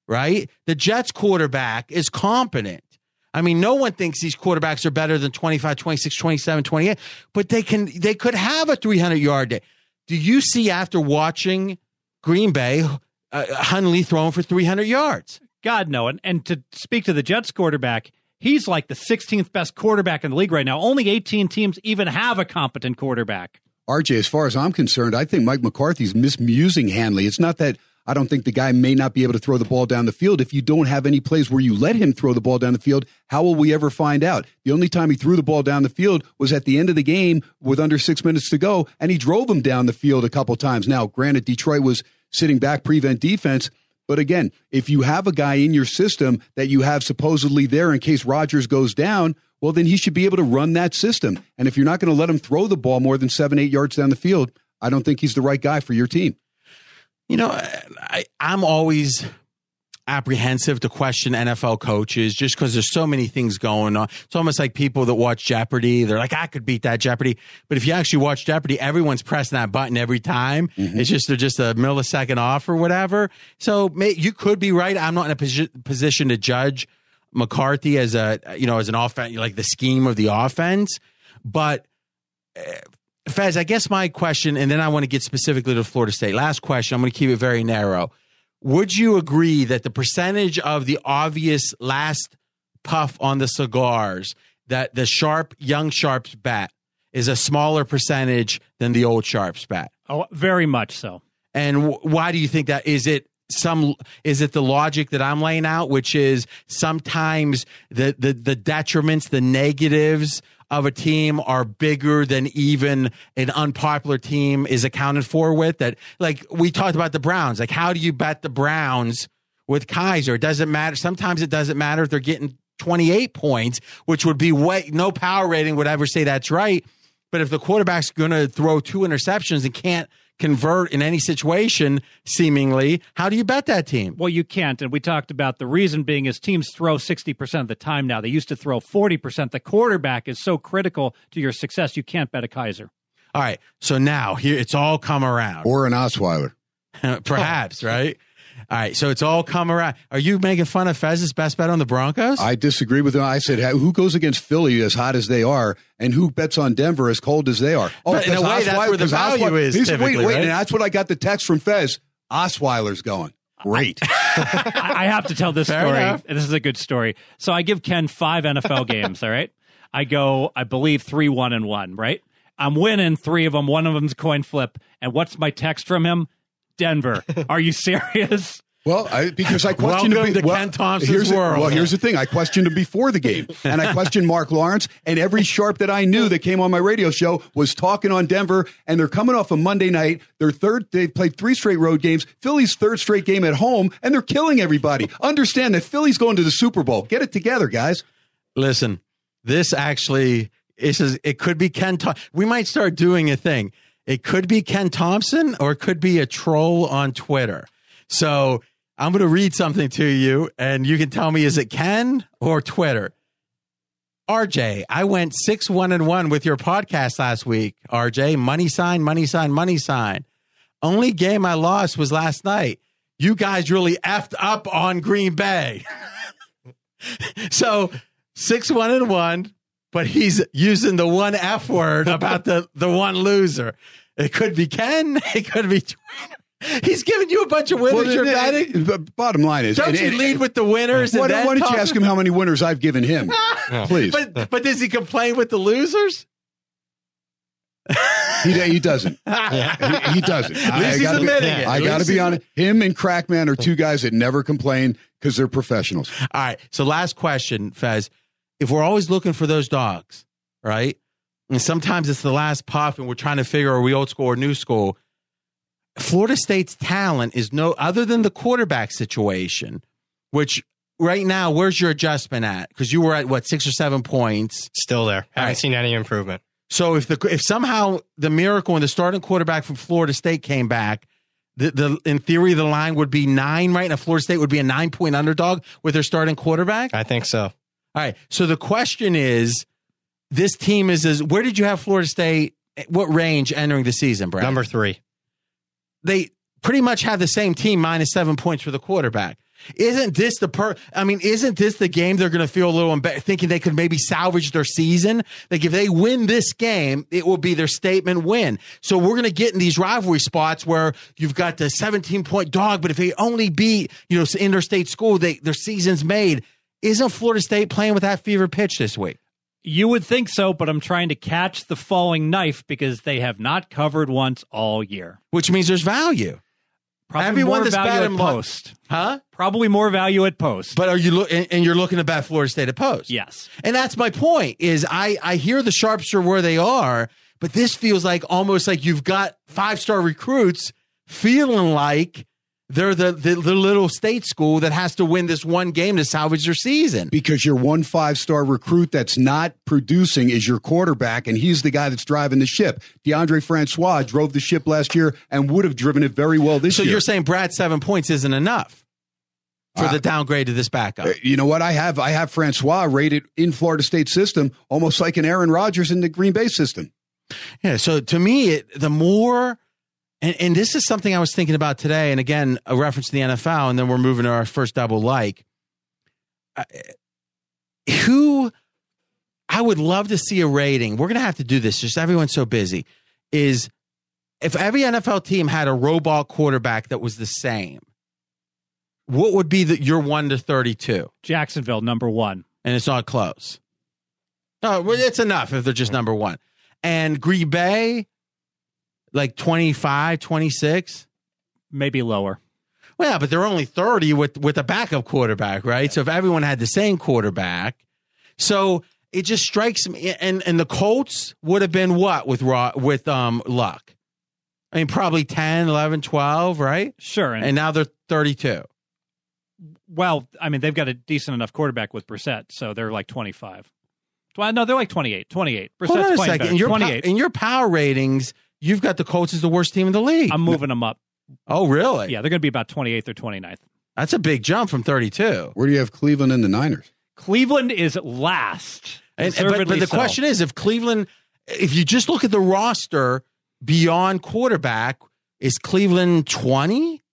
right? The Jets quarterback is competent. I mean, no one thinks these quarterbacks are better than 25, 26, 27, 28, but they can, they could have a 300 yard day. Do you see after watching Green Bay, uh, Hundley throwing for 300 yards? God, no. And, and to speak to the Jets quarterback, he's like the 16th best quarterback in the league right now. Only 18 teams even have a competent quarterback. RJ, as far as I'm concerned, I think Mike McCarthy's misusing Hundley. It's not that I don't think the guy may not be able to throw the ball down the field. If you don't have any plays where you let him throw the ball down the field, how will we ever find out? The only time he threw the ball down the field was at the end of the game with under six minutes to go, and he drove him down the field a couple times. Now, granted, Detroit was sitting back, prevent defense. But again, if you have a guy in your system that you have supposedly there in case Rodgers goes down, well, then he should be able to run that system. And if you're not going to let him throw the ball more than seven, eight yards down the field, I don't think he's the right guy for your team. You know, I, I'm always apprehensive to question NFL coaches just because there's so many things going on. It's almost like people that watch Jeopardy. They're like, I could beat that Jeopardy. But if you actually watch Jeopardy, everyone's pressing that button every time. Mm-hmm. It's just, they're just a millisecond off or whatever. So may, you could be right. I'm not in a posi- position to judge McCarthy as a, you know, as an offense, like the scheme of the offense. But, uh, Fez, I guess my question, and then I want to get specifically to Florida State. Last question. I'm going to keep it very narrow. Would you agree that the percentage of the obvious last puff on the cigars that the sharp young sharps bat is a smaller percentage than the old sharps bat? Oh, very much so. And w- why do you think that? Is it some is it the logic that I'm laying out, which is sometimes the the the detriments, the negatives of a team are bigger than even an unpopular team is accounted for with that like we talked about the Browns. Like how do you bet the Browns with Kizer? it doesn't matter. Sometimes it doesn't matter if they're getting 28 points which would be way no power rating would ever say that's right. But if the quarterback's going to throw two interceptions and can't convert in any situation, seemingly. How do you bet that team? Well, you can't. And we talked about the reason being is teams throw 60% of the time now. They used to throw 40%. The quarterback is so critical to your success, you can't bet a Kizer. All right. So now here it's all come around. Or an Osweiler. Perhaps, right? All right, so it's all come around. Are you making fun of Fez's best bet on the Broncos? I disagree with him. I said, who goes against Philly as hot as they are, and who bets on Denver as cold as they are? Oh, in a way, Osweiler, that's where the value Osweiler, is. Wait, wait, right? and that's what I got the text from Fez. Osweiler's going. Great. I have to tell this Fair story. Enough. This is a good story. So I give Ken five NFL games. All right, I go, I believe three, one, and one. Right, I'm winning three of them. One of them's coin flip. And what's my text from him? Denver. Are you serious? Well, I, because I questioned Welcome him. To well, Ken Thomson's here's world. well, here's the thing. I questioned him before the game, and I questioned Mark Lawrence, and every sharp that I knew that came on my radio show was talking on Denver, and they're coming off a Monday night. Their third, they've played three straight road games. Philly's third straight game at home, and they're killing everybody. Understand that Philly's going to the Super Bowl. Get it together, guys. Listen, this actually is. It could be Ken. we might start doing a thing. It could be Ken Thomson, or it could be a troll on Twitter. So I'm going to read something to you, and you can tell me is it Ken or Twitter? RJ, I went six one and one with your podcast last week. RJ, money sign, money sign, money sign. Only game I lost was last night. You guys really effed up on Green Bay. so six one and one, but he's using the one F word about the the one loser. It could be Ken. It could be He's giving you a bunch of winners well, you're betting. The bottom line is, don't and, you and, lead with the winners? Why, why don't you ask him how many winners I've given him, please? But but does he complain with the losers? he, he doesn't. he, he, doesn't. I, he's admitting be. I got to be honest. Him and Crackman are two guys that never complain because they're professionals. All right. So last question, Fez. If we're always looking for those dogs, right? And sometimes it's the last puff, and we're trying to figure are we old school or new school? Florida State's talent is no other than the quarterback situation, which right now, where's your adjustment at? Because you were at what six or seven points, still there. Haven't right. seen any improvement. So if the if somehow the miracle and the starting quarterback from Florida State came back, the, the in theory the line would be nine, right? And Florida State would be a nine point underdog with their starting quarterback. I think so. All right. So the question is, this team is is where did you have Florida State? What range entering the season, Brad? Number three they pretty much have the same team minus seven points for the quarterback. Isn't this the per? I mean, isn't this the game they're going to feel a little embarrassed, thinking they could maybe salvage their season? Like if they win this game, it will be their statement win. So we're going to get in these rivalry spots where you've got the 17 point dog, but if they only beat you know interstate school, they their season's made. Isn't Florida State playing with that fever pitch this week? You would think so, but I'm trying to catch the falling knife because they have not covered once all year. Which means there's value. Probably Everyone more that's bad value at post. Huh? Probably more value at post. But are you look and, and you're looking to bet Florida State at post? yes. And that's my point is I, I hear the sharps are where they are, but this feels like almost like you've got five star recruits feeling like they're the, the, the little state school that has to win this one game to salvage their season. because your one five star recruit that's not producing is your quarterback, and he's the guy that's driving the ship. Deondre Francois drove the ship last year and would have driven it very well this So year. So you're saying Brad seven points isn't enough for the downgrade to this backup? Uh, you know what? I have I have Francois rated in Florida State system almost like an Aaron Rodgers in the Green Bay system. Yeah. So to me, it, the more, and, and this is something I was thinking about today, and again, a reference to the NFL, and then we're moving to our first double like. Uh, who I would love to see a rating. We're going to have to do this. Just everyone's so busy. Is if every NFL team had a robot quarterback that was the same, what would be the, your one to thirty-two? Jacksonville, number one. and it's not close. No, well, it's enough if they're just number one. And Green Bay, like 25, 26. Maybe lower. Well, yeah, but they're only 30 with, with a backup quarterback, right? So if everyone had the same quarterback, so it just strikes me. And and the Colts would have been what with Raw, with um Luck? I mean, probably 10, 11, 12, right? Sure. And, And now they're 32. well, I mean, they've got a decent enough quarterback with Brissett, so they're like 25. Well, no, they're like 28. 28. Brissett's Hold on a second. In your, pow- 28. in your power ratings, you've got the Colts as the worst team in the league. I'm moving them up. oh, really? Yeah, they're going to be about 28th or 29th. That's a big jump from 32. Where do you have Cleveland and the Niners? Cleveland is last. And, but, but the so. question is if Cleveland, if you just look at the roster beyond quarterback, is Cleveland 20,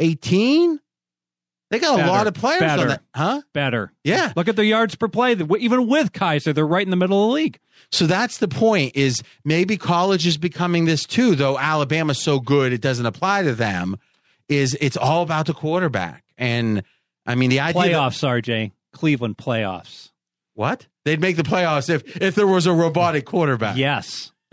18? They got a lot of players Better. on that. Huh? better. Yeah. Look at their yards per play. Even with Kizer, they're right in the middle of the league. So that's the point is maybe college is becoming this too, though Alabama's so good it doesn't apply to them, is it's all about the quarterback. And I mean, the idea that- Playoffs, RJ. Cleveland playoffs. what? They'd make the playoffs if, if there was a robotic quarterback. Yes.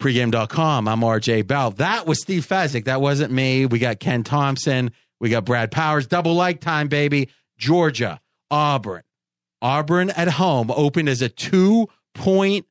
pregame.com. I'm RJ Bell. That was Steve Fezzik. That wasn't me. We got Ken Thomson. We got Brad Powers. Double like time, baby. Georgia, Auburn. Auburn at home opened as a two point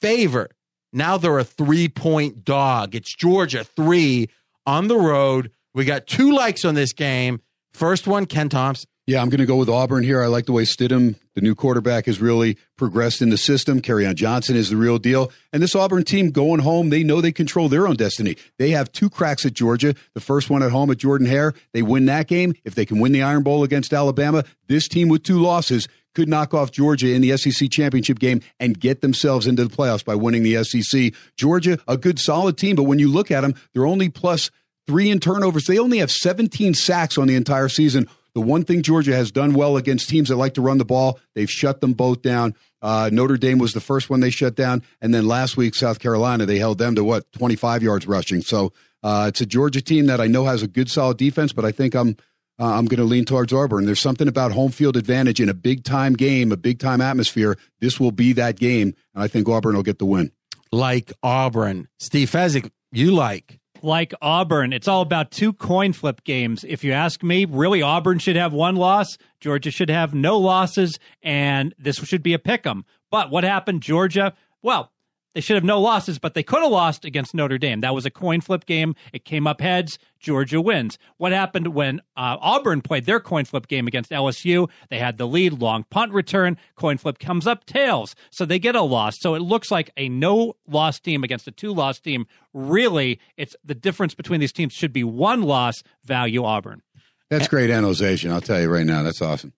favorite. Now they're a three point dog. It's Georgia three on the road. We got two likes on this game. First one, Ken Thomson. Yeah, I'm going to go with Auburn here. I like the way Stidham, the new quarterback, has really progressed in the system. on Johnson is the real deal. And this Auburn team going home, they know they control their own destiny. They have two cracks at Georgia. The first one at home at Jordan Hare. They win that game. If they can win the Iron Bowl against Alabama, this team with two losses could knock off Georgia in the SEC championship game and get themselves into the playoffs by winning the SEC. Georgia, a good solid team, but when you look at them, they're only plus three in turnovers. They only have 17 sacks on the entire season. The one thing Georgia has done well against teams that like to run the ball, they've shut them both down. Uh, Notre Dame was the first one they shut down, and then last week South Carolina they held them to what 25 yards rushing. So uh, it's a Georgia team that I know has a good solid defense, but I think I'm uh, I'm going to lean towards Auburn. There's something about home field advantage in a big time game, a big time atmosphere. This will be that game, and I think Auburn will get the win. Like Auburn. Steve Fezzik, you like. Like Auburn. It's all about two coin flip games. If you ask me, really, Auburn should have one loss. Georgia should have no losses, and this should be a pick 'em. But what happened, Georgia? Well, they should have no losses, but they could have lost against Notre Dame. That was a coin flip game. It came up heads. Georgia wins. What happened when uh, Auburn played their coin flip game against LSU? They had the lead, long punt return. Coin flip comes up tails, so they get a loss. So it looks like a no loss team against a two loss team. Really, it's the difference between these teams should be one loss. Value Auburn. That's great analyzation. I'll tell you right now. That's awesome.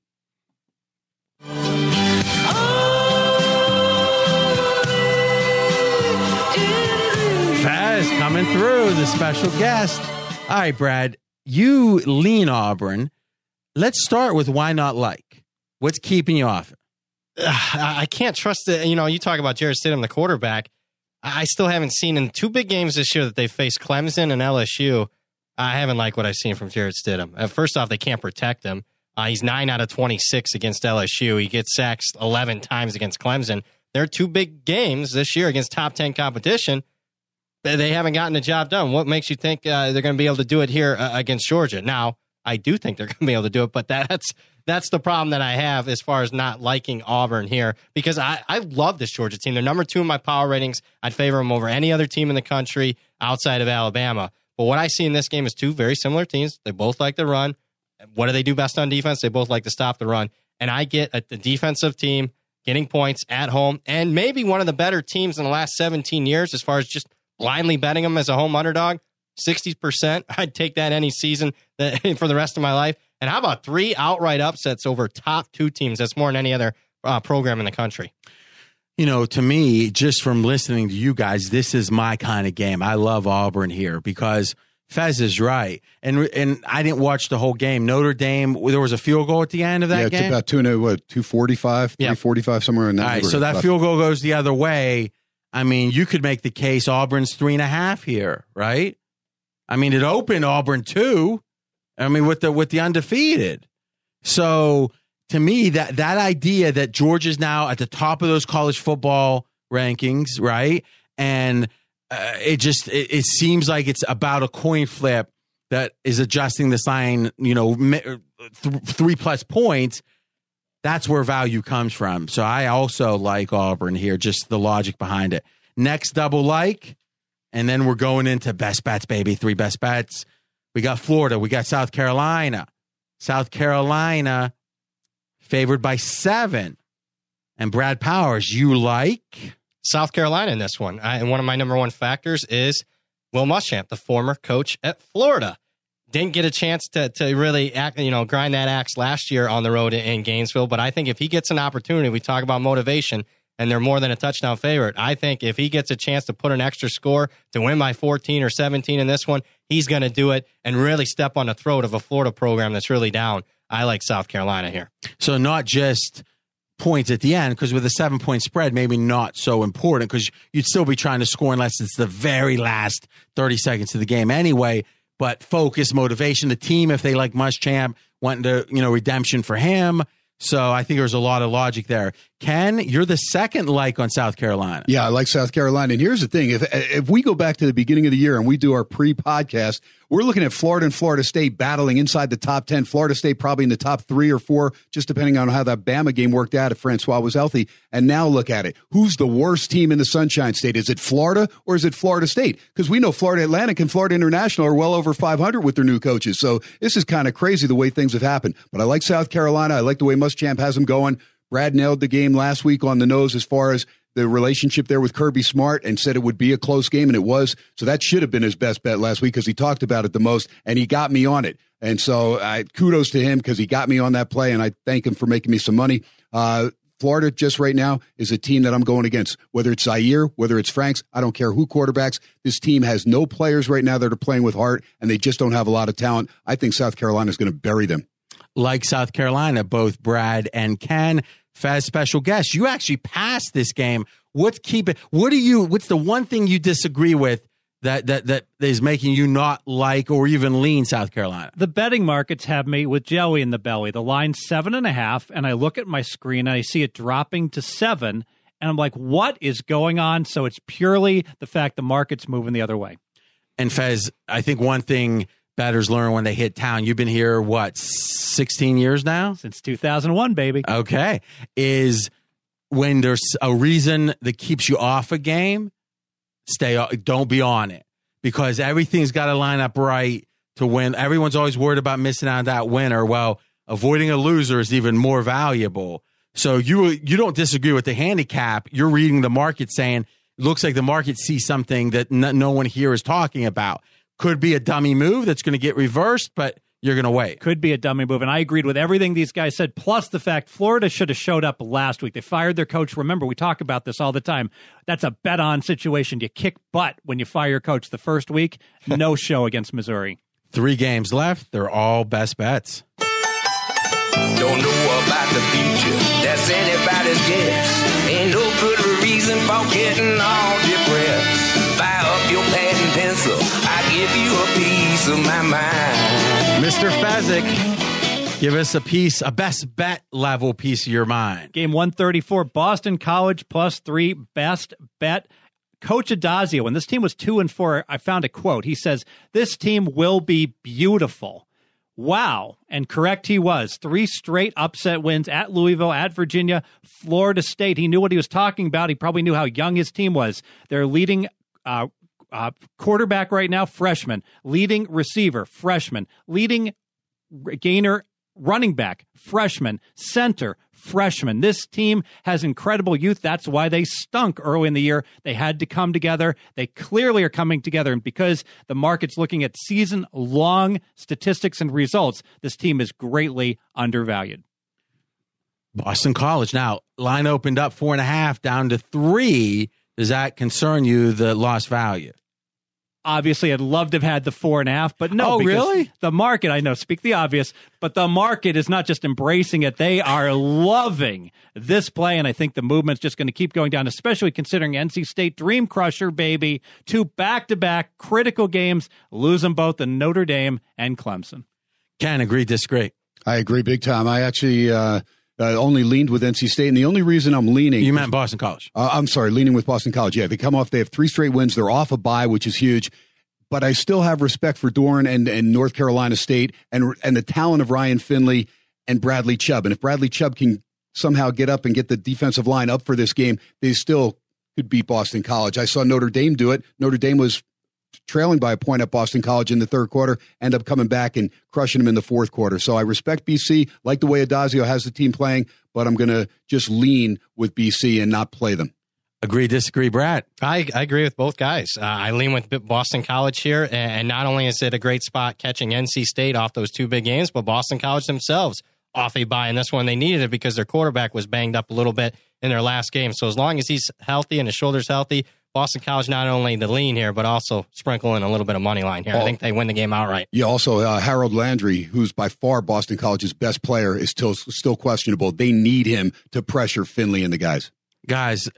Coming through, the special guest. All right, Brad. you lean Auburn. Let's start with why not like. What's keeping you off? I can't trust it. You know, you talk about Jarrett Stidham, the quarterback. I still haven't seen in two big games this year that they faced Clemson and LSU. I haven't liked what I've seen from Jarrett Stidham. Uh, first off, they can't protect him. Uh, he's nine out of 26 against LSU. He gets sacked 11 times against Clemson. There are two big games this year against top 10 competition. They haven't gotten the job done. What makes you think uh, they're going to be able to do it here uh, against Georgia? Now, I do think they're going to be able to do it, but that's that's the problem that I have as far as not liking Auburn here because I, I love this Georgia team. They're number two in my power ratings. I'd favor them over any other team in the country outside of Alabama. But what I see in this game is two very similar teams. They both like to run. What do they do best on defense? They both like to stop the run. And I get a, a defensive team getting points at home and maybe one of the better teams in the last 17 years as far as just blindly betting them as a home underdog. 60%. I'd take that any season for the rest of my life. And how about three outright upsets over top two teams? That's more than any other uh, program in the country. You know, to me, just from listening to you guys, this is my kind of game. I love Auburn here because Fez is right, and and I didn't watch the whole game. Notre Dame, there was a field goal at the end of that game. yeah, game. it's about two what two forty five, three forty five, somewhere in that. All right, so that field goal goes the other way. I mean, you could make the case Auburn's three and a half here, right? I mean, it opened Auburn two. I mean, with the with the undefeated. So to me, that that idea that Georgia's now at the top of those college football rankings, right? And uh, it just it, it, seems like it's about a coin flip that is adjusting the sign. You know, th- three plus points. That's where value comes from. So I also like Auburn here, just the logic behind it. Next double like, and then we're going into best bets, baby. Three best bets. We got Florida. We got South Carolina. South Carolina favored by seven. And Brad Powers, you like South Carolina in this one. I, and one of my number one factors is Will Muschamp, the former coach at Florida. Didn't get a chance to to really act, you know, grind that axe last year on the road in Gainesville. But I think if he gets an opportunity, we talk about motivation, and they're more than a touchdown favorite. I think if he gets a chance to put an extra score to win by 14 or 17 in this one, he's going to do it and really step on the throat of a Florida program that's really down. I like South Carolina here. So not just points at the end, because with a seven point spread, maybe not so important because you'd still be trying to score unless it's the very last 30 seconds of the game anyway. But focus, motivation, the team, if they like Muschamp, wanting to, you know, redemption for him. So I think there's a lot of logic there. Ken, you're the second like on South Carolina. Yeah, I like South Carolina. And here's the thing: if if we go back to the beginning of the year and we do our pre-podcast, we're looking at Florida and Florida State battling inside the top ten. Florida State probably in the top three or four, just depending on how that Bama game worked out if Francois was healthy. And now look at it: who's the worst team in the Sunshine State? Is it Florida or is it Florida State? Because we know Florida Atlantic and Florida International are well over 500 with their new coaches. So this is kind of crazy the way things have happened. But I like South Carolina. I like the way Muschamp has them going. Brad nailed the game last week on the nose as far as the relationship there with Kirby Smart and said it would be a close game, and it was. So that should have been his best bet last week because he talked about it the most, and he got me on it. And so I kudos to him because he got me on that play, and I thank him for making me some money. Uh, Florida, just right now, is a team that I'm going against. Whether it's Zaire, whether it's Franks, I don't care who quarterbacks. This team has no players right now that are playing with heart, and they just don't have a lot of talent. I think South Carolina is going to bury them like South Carolina, both Brad and Ken. Fez special guest. You actually passed this game. What's keeping? What do you? What's the one thing you disagree with that that that is making you not like or even lean South Carolina? The betting markets have me with jelly in the belly. The line's seven and a half, and I look at my screen and I see it dropping to seven, and I'm like, what is going on? So it's purely the fact the market's moving the other way. And Fez, I think one thing betters learn when they hit town. You've been here what 16 years now since 2001, baby. Okay, is when there's a reason that keeps you off a game, stay don't be on it because everything's got to line up right to win. Everyone's always worried about missing out on that winner. Well, avoiding a loser is even more valuable. So you you don't disagree with the handicap. You're reading the market saying looks like the market sees something that no one here is talking about could be a dummy move that's going to get reversed, but you're going to wait. Could be a dummy move. And I agreed with everything these guys said, plus the fact Florida should have showed up last week. They fired their coach. Remember, we talk about this all the time. That's a bet on situation. You kick butt when you fire your coach the first week. No show against Missouri. Three games left. They're all best bets. Don't know about the future, that's anybody's guess. Ain't no good reason for getting all depressed. Fire up your pad and pencil, I give you a piece of my mind. Mr. Fezzik, give us a piece, a best bet level piece of your mind. Game 134, Boston College plus three, best bet. Coach Addazio, when this team was two and four, I found a quote. He says, This team will be beautiful. Wow. And correct he was. Three straight upset wins at Louisville, at Virginia, Florida State. He knew what he was talking about. He probably knew how young his team was. Their leading uh, uh, quarterback right now, freshman. Leading receiver, freshman. Leading gainer, running back, freshman. Center, freshman. This team has incredible youth. That's why they stunk early in the year. They had to come together. They clearly are coming together. And because the market's looking at season long statistics and results, this team is greatly undervalued. Boston College. Now, line opened up four and a half down to three. Does that concern you, the lost value? Obviously I'd love to have had the four and a half, but no. Oh, really? The market, I know, speak the obvious, but the market is not just embracing it; they are loving this play, and I think the movement's just going to keep going down, especially considering NC State Dream Crusher, baby, two back-to-back critical games, lose them both in Notre Dame and Clemson. Can agree, disagree. I agree big time. I actually. Uh, uh, only leaned with NC State, and the only reason I'm leaning. You meant Boston College. Uh, I'm sorry, leaning with Boston College. Yeah, they come off. They have three straight wins. They're off a bye, which is huge. But I still have respect for Doeren and, and North Carolina State and and the talent of Ryan Finley and Bradley Chubb. And if Bradley Chubb can somehow get up and get the defensive line up for this game, they still could beat Boston College. I saw Notre Dame do it. Notre Dame was trailing by a point at Boston College in the third quarter, end up coming back and crushing them in the fourth quarter. So I respect BC, like the way Addazio has the team playing, but I'm going to just lean with BC and not play them. Agree, disagree, Brad. I, I agree with both guys. Uh, I lean with Boston College here, and not only is it a great spot catching NC State off those two big games, but Boston College themselves off a bye in this one. They needed it because their quarterback was banged up a little bit in their last game. So as long as he's healthy and his shoulder's healthy, Boston College not only the lean here, but also sprinkle in a little bit of money line here. Oh, I think they win the game outright. Yeah. Also, uh, Harold Landry, who's by far Boston College's best player, is still still questionable. They need him to pressure Finley and the guys. Guys,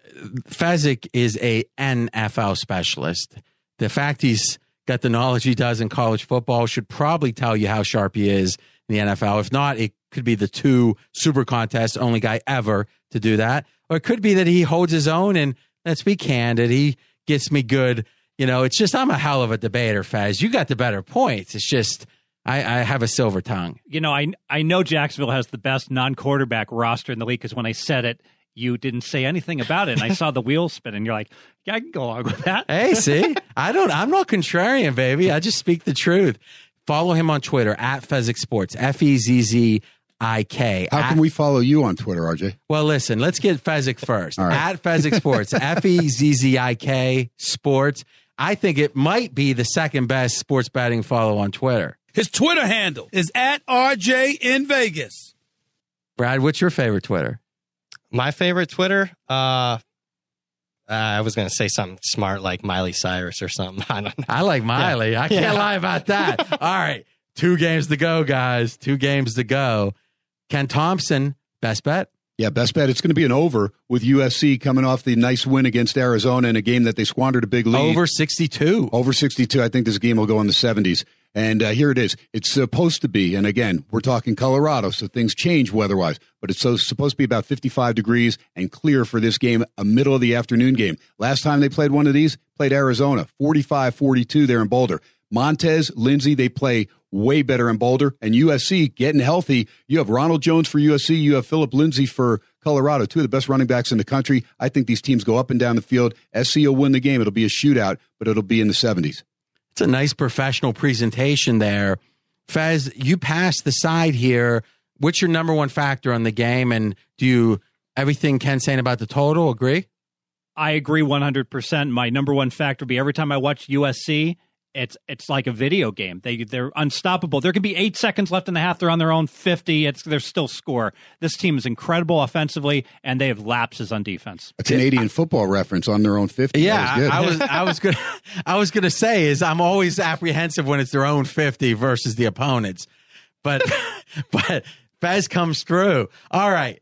Fezzik is a NFL specialist. The fact he's got the knowledge he does in college football should probably tell you how sharp he is in the NFL. If not, it could be the two super contest only guy ever to do that, or it could be that he holds his own and let's be candid. He gets me good. You know, it's just I'm a hell of a debater, Fez. You got the better points. It's just I, I have a silver tongue. You know, I I know Jacksonville has the best non-quarterback roster in the league because when I said it, you didn't say anything about it. And I saw the wheels spin, and you're like, "Yeah, I can go along with that." Hey, see, I don't. I'm not contrarian, baby. I just speak the truth. Follow him on Twitter at Fezzik Sports. F E Z Z I K. How can we follow you on Twitter, RJ? Well, listen, let's get Fezzik first. At Fezzik Sports, F E Z Z I K Sports. I think it might be the second best sports betting follow on Twitter. His Twitter handle is at RJ in Vegas. Brad, what's your favorite Twitter? My favorite Twitter, uh, uh, I was going to say something smart like Miley Cyrus or something. I don't know. I like Miley. Yeah. I can't yeah. lie about that. All right. Two games to go, guys. Two games to go. Ken Thomson, best bet. Yeah, best bet. It's going to be an over with USC coming off the nice win against Arizona in a game that they squandered a big lead. Over 62. Over 62. I think this game will go in the 70s. And uh, here it is. It's supposed to be, and again, we're talking Colorado, so things change weather-wise, but it's so, supposed to be about 55 degrees and clear for this game, a middle of the afternoon game. Last time they played one of these, played Arizona, 45-42 there in Boulder. Montez, Lindsay, they play way better in Boulder. And USC getting healthy. You have Ronald Jones for USC. You have Phillip Lindsay for Colorado, two of the best running backs in the country. I think these teams go up and down the field. SC will win the game. It'll be a shootout, but it'll be in the 70s. It's a nice professional presentation there. Fez, you passed the side here. What's your number one factor on the game? And do you, everything Ken's saying about the total, agree? I agree 100%. My number one factor would be every time I watch USC, it's it's like a video game. They they're unstoppable. There can be eight seconds left in the half. They're on their own fifty. It's they're still score. This team is incredible offensively, and they have lapses on defense. A Canadian football reference on their own fifty. Yeah, was good. I was I was gonna I was gonna say is I'm always apprehensive when it's their own 50 versus the opponents, but but Fez comes through. All right,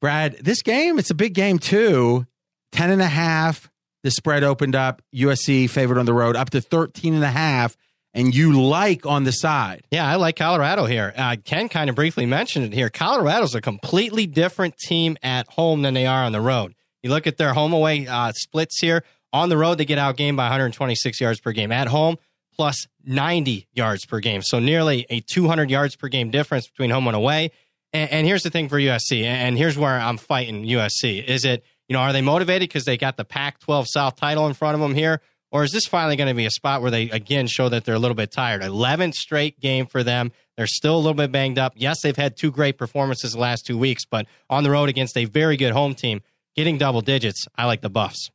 Brad, this game it's a big game too. 10 and a half. The spread opened up. USC favored on the road up to 13 and a half, and you like on the side. Yeah, I like Colorado here. Uh, Ken kind of briefly mentioned it here. Colorado's a completely different team at home than they are on the road. You look at their home away uh, splits here. On the road, they get outgained by 126 yards per game. At home, plus 90 yards per game. So nearly a 200 yards per game difference between home and away. And, and here's the thing for USC, and here's where I'm fighting USC. Is it, you know, are they motivated because they got the Pac 12 South title in front of them here? Or is this finally going to be a spot where they again show that they're a little bit tired? 11th straight game for them. They're still a little bit banged up. Yes, they've had two great performances the last two weeks, but on the road against a very good home team, getting double digits, I like the Buffs.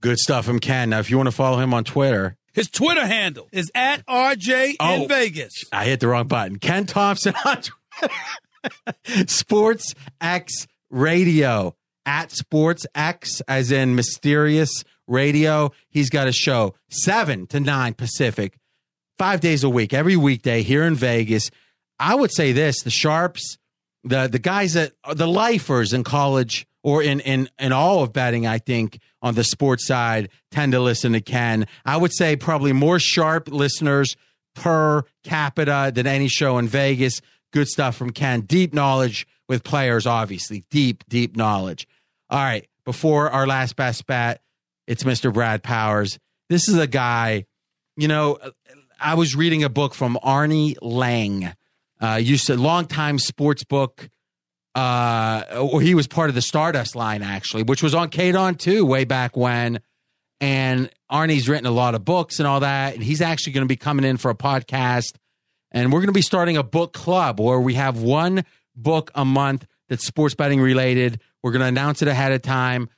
Good stuff from Ken. Now, if you want to follow him on Twitter, His Twitter handle is at RJ Oh. in Vegas. I hit the wrong button. Ken Thomson on Twitter. Sports X Radio at Sports X, as in mysterious radio. He's got a show seven to nine Pacific, five days a week, every weekday here in Vegas. I would say this: the sharps, the the guys that the lifers in college or in in in all of betting, I think on the sports side tend to listen to Ken. I would say probably more sharp listeners per capita than any show in Vegas. Good stuff from Ken. Deep knowledge with players, obviously. Deep, deep knowledge. All right. Before our last best bet, it's Mr. Brad Powers. This is a guy, you know, I was reading a book from Arne Lang. Uh, used to longtime sports book. Uh, or he was part of the Stardust line actually, which was on Kadon too, way back when. And Arne's written a lot of books and all that, and he's actually going to be coming in for a podcast. And we're going to be starting a book club where we have one book a month that's sports betting related. We're going to announce it ahead of time.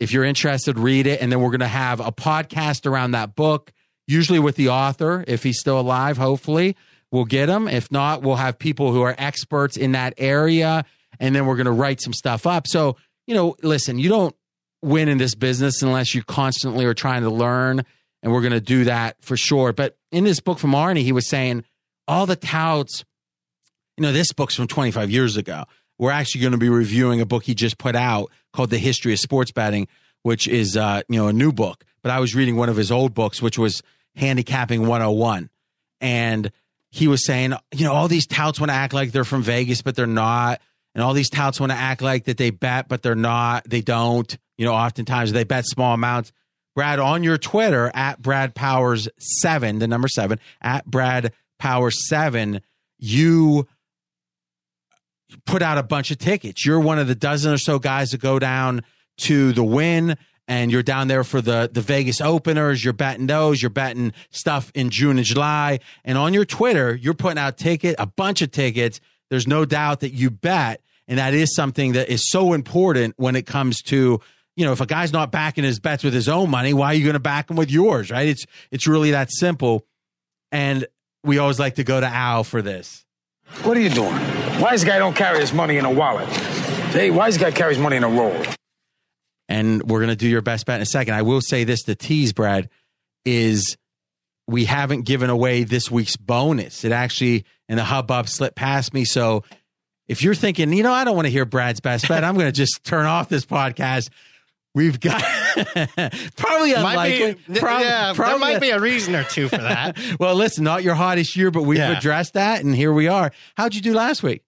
If you're interested, read it, and then we're going to have a podcast around that book, usually with the author, if he's still alive. Hopefully, we'll get him. If not, we'll have people who are experts in that area, and then we're going to write some stuff up. So, you know, listen, you don't win in this business unless you constantly are trying to learn, and we're going to do that for sure. But in this book from Arne, he was saying all the touts. You know, this book's from 25 years ago. We're actually going to be reviewing a book he just put out called The History of Sports Betting, which is uh, you know a new book. But I was reading one of his old books, which was Handicapping 101, and he was saying, you know, all these touts want to act like they're from Vegas, but they're not, and all these touts want to act like that they bet, but they're not. They don't. You know, oftentimes they bet small amounts. Brad, on your Twitter at Brad Powers seven, the number seven at Brad Powers seven, you put out a bunch of tickets. You're one of the dozen or so guys that go down to the win and you're down there for the the Vegas openers. You're betting those. You're betting stuff in June and July. And on your Twitter, you're putting out ticket a bunch of tickets. There's no doubt that you bet, and that is something that is so important when it comes to you know if a guy's not backing his bets with his own money, why are you going to back him with yours? Right? It's it's really that simple. And we always like to go to Al for this. What are you doing? Why this guy don't carry his money in a wallet? Hey, this guy carries money in a roll? and we're going to do your best bet in a second. I will say this the tease, Brad, is we haven't given away this week's bonus. It actually, in the hubbub, slipped past me. So if you're thinking, you know, I don't want to hear Brad's best bet, I'm going to just turn off this podcast. We've got probably be- unlikely. prob- yeah, there might be a reason or two for that. well, listen, not your hottest year, but we've Yeah. addressed that, and here we are. How'd you do last week?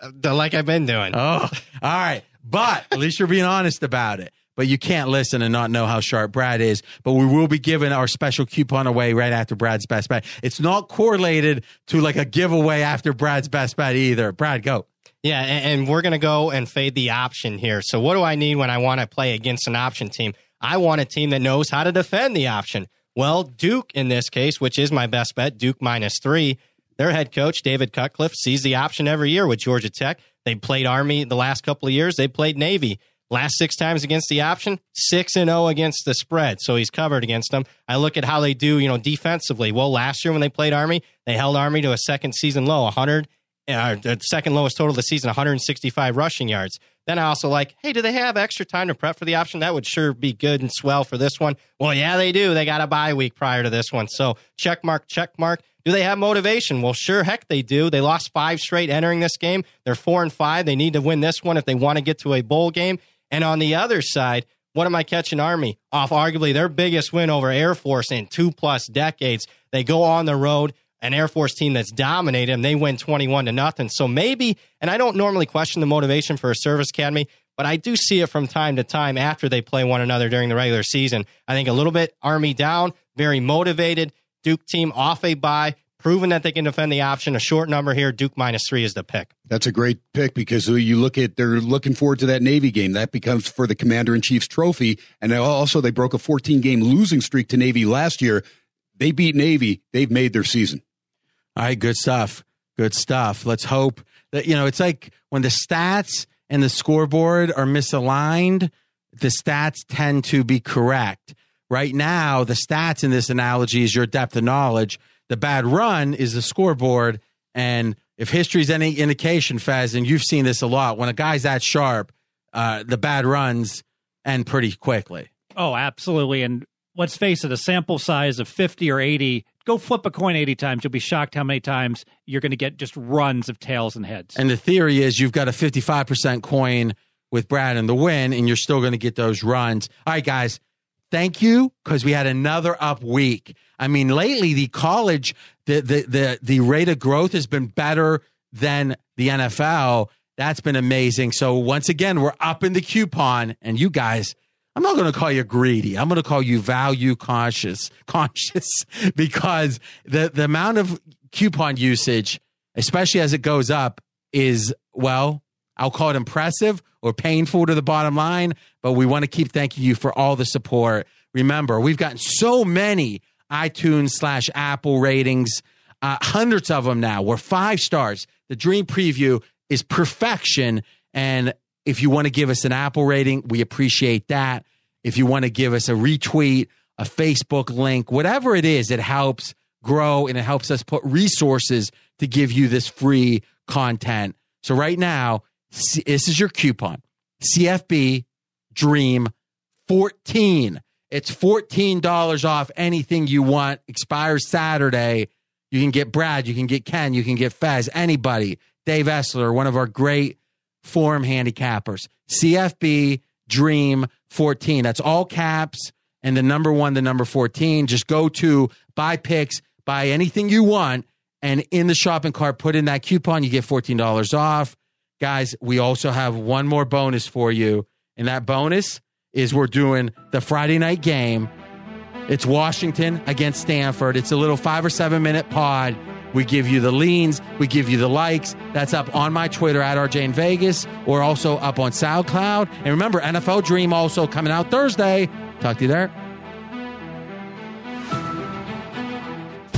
Uh, the- like I've been doing. Oh, all right. But at least you're being honest about it. But you can't listen and not know how sharp Brad is. But we will be giving our special coupon away right after Brad's best bet. It's not correlated to like a giveaway after Brad's best bet either. Brad, go. Yeah, and, we're going to go and fade the option here. So, what do I need when I want to play against an option team? I want a team that knows how to defend the option. Well, Duke in this case, which is my best bet, Duke minus three. Their head coach, David Cutcliffe, sees the option every year with Georgia Tech. They played Army the last couple of years. They played Navy Last six times against the option, six and zero against the spread. So he's covered against them. I look at how they do, you know, defensively. Well, last year when they played Army, they held Army to a second season low, 100, uh, the second lowest total of the season, 165 rushing yards. Then I also like, hey, do they have extra time to prep for the option? That would sure be good and swell for this one. Well, yeah, they do. They got a bye week prior to this one. So check mark, check mark. Do they have motivation? Well, sure, heck, they do. They lost five straight entering this game. They're four and five. They need to win this one if they want to get to a bowl game. And on the other side, what am I catching Army off arguably their biggest win over Air Force in two plus decades? They go on the road an Air Force team that's dominated them. They win 21 to nothing. So maybe, and I don't normally question the motivation for a service academy, but I do see it from time to time after they play one another during the regular season. I think a little bit Army down, very motivated. Duke team off a bye, proven that they can defend the option. A short number here. Duke minus three is the pick. That's a great pick because you look at they're looking forward to that Navy game. That becomes for the Commander in Chief's trophy, and also they broke a 14 game losing streak to Navy last year. They beat Navy. They've made their season. All right, good stuff. Good stuff. Let's hope that, you know, it's like when the stats and the scoreboard are misaligned, the stats tend to be correct. Right now, the stats in this analogy is your depth of knowledge. The bad run is the scoreboard. And if history's any indication, Fez, and you've seen this a lot, when a guy's that sharp, uh, the bad runs end pretty quickly. Oh, absolutely. And let's face it, a sample size of 50 or 80 go flip a coin 80 times. You'll be shocked how many times you're going to get just runs of tails and heads. And the theory is you've got a 55% coin with Brad in the win, and you're still going to get those runs. All right, guys, thank you because we had another up week. I mean, lately the college, the, the the the rate of growth has been better than the NFL. That's been amazing. So once again, we're up in the coupon, and you guys I'm not going to call you greedy. I'm going to call you value conscious, conscious because the, the amount of coupon usage, especially as it goes up, is, well, I'll call it impressive or painful to the bottom line, but we want to keep thanking you for all the support. Remember, we've gotten so many iTunes slash Apple ratings, uh, hundreds of them now. We're five stars. The Dream Preview is perfection. And if you want to give us an Apple rating, we appreciate that. If you want to give us a retweet, a Facebook link, whatever it is, it helps grow and it helps us put resources to give you this free content. So right now, this is your coupon. CFB Dream 14. It's $14 off anything you want. Expires Saturday. You can get Brad, you can get Ken, you can get Fez, anybody. Dave Essler, one of our great form handicappers. CFB Dream 14. That's all caps and the number one, the number 14. Just go to buy picks, buy anything you want, and in the shopping cart, put in that coupon. You get $14 off. Guys, we also have one more bonus for you. And that bonus is we're doing the Friday night game. It's Washington against Stanford. It's a little five or seven minute pod we give you the leans, we give you the likes. That's up on my Twitter at RJ in Vegas or also up on SoundCloud. And remember, NFL Dream also coming out Thursday. Talk to you there.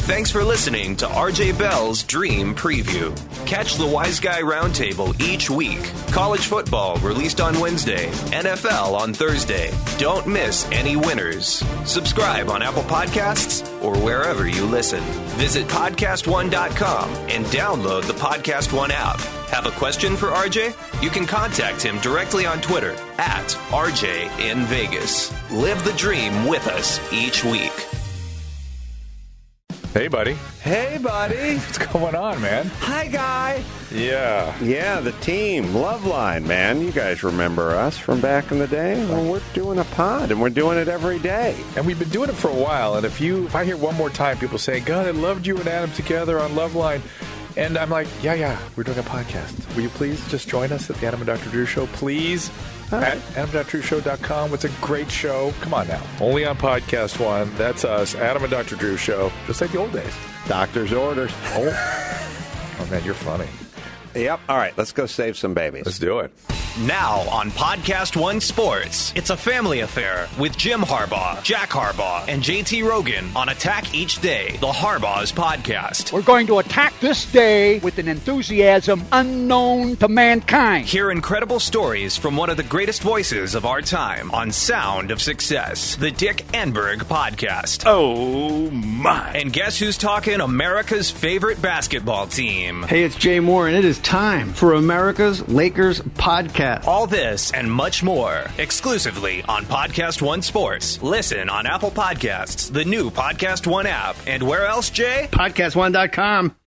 Thanks for listening to RJ Bell's Dream Preview. Catch the Wise Guy Roundtable each week. College football released on Wednesday, NFL on Thursday. Don't miss any winners. Subscribe on Apple Podcasts or wherever you listen. Visit podcastone.com and download the Podcast One app. Have a question for RJ? You can contact him directly on Twitter at RJ in Vegas. Live the dream with us each week. Hey, buddy. Hey, buddy. What's going on, man? Hi, guy. Yeah. Yeah, the team, Loveline, man. You guys remember us from back in the day? Well, we're doing a pod, and we're doing it every day. And we've been doing it for a while. And if you, if I hear one more time people say, "God, I loved you and Adam together on Loveline," and I'm like, "Yeah, yeah, we're doing a podcast. Will you please just join us at the Adam and Dr. Drew Show, please?" At AdamDrDrewShow.com. It's a great show. Come on now. Only on Podcast One. That's us, Adam and Dr. Drew Show, just like the old days. Doctor's orders. Oh, oh man, you're funny. Yep. All right, let's go save some babies. Let's do it. Now on Podcast One Sports, it's a family affair with Jim Harbaugh, Jack Harbaugh, and JT Rogan on Attack Each Day, the Harbaugh's podcast. We're going to attack this day with an enthusiasm unknown to mankind. Hear incredible stories from one of the greatest voices of our time on Sound of Success, the Dick Enberg podcast. Oh my. And guess who's talking America's favorite basketball team? Hey, it's Jay Mohr, and it is time for America's Lakers podcast. All this and much more exclusively on Podcast One Sports. Listen on Apple Podcasts, the new Podcast One app, and where else, Jay? Podcast1.com.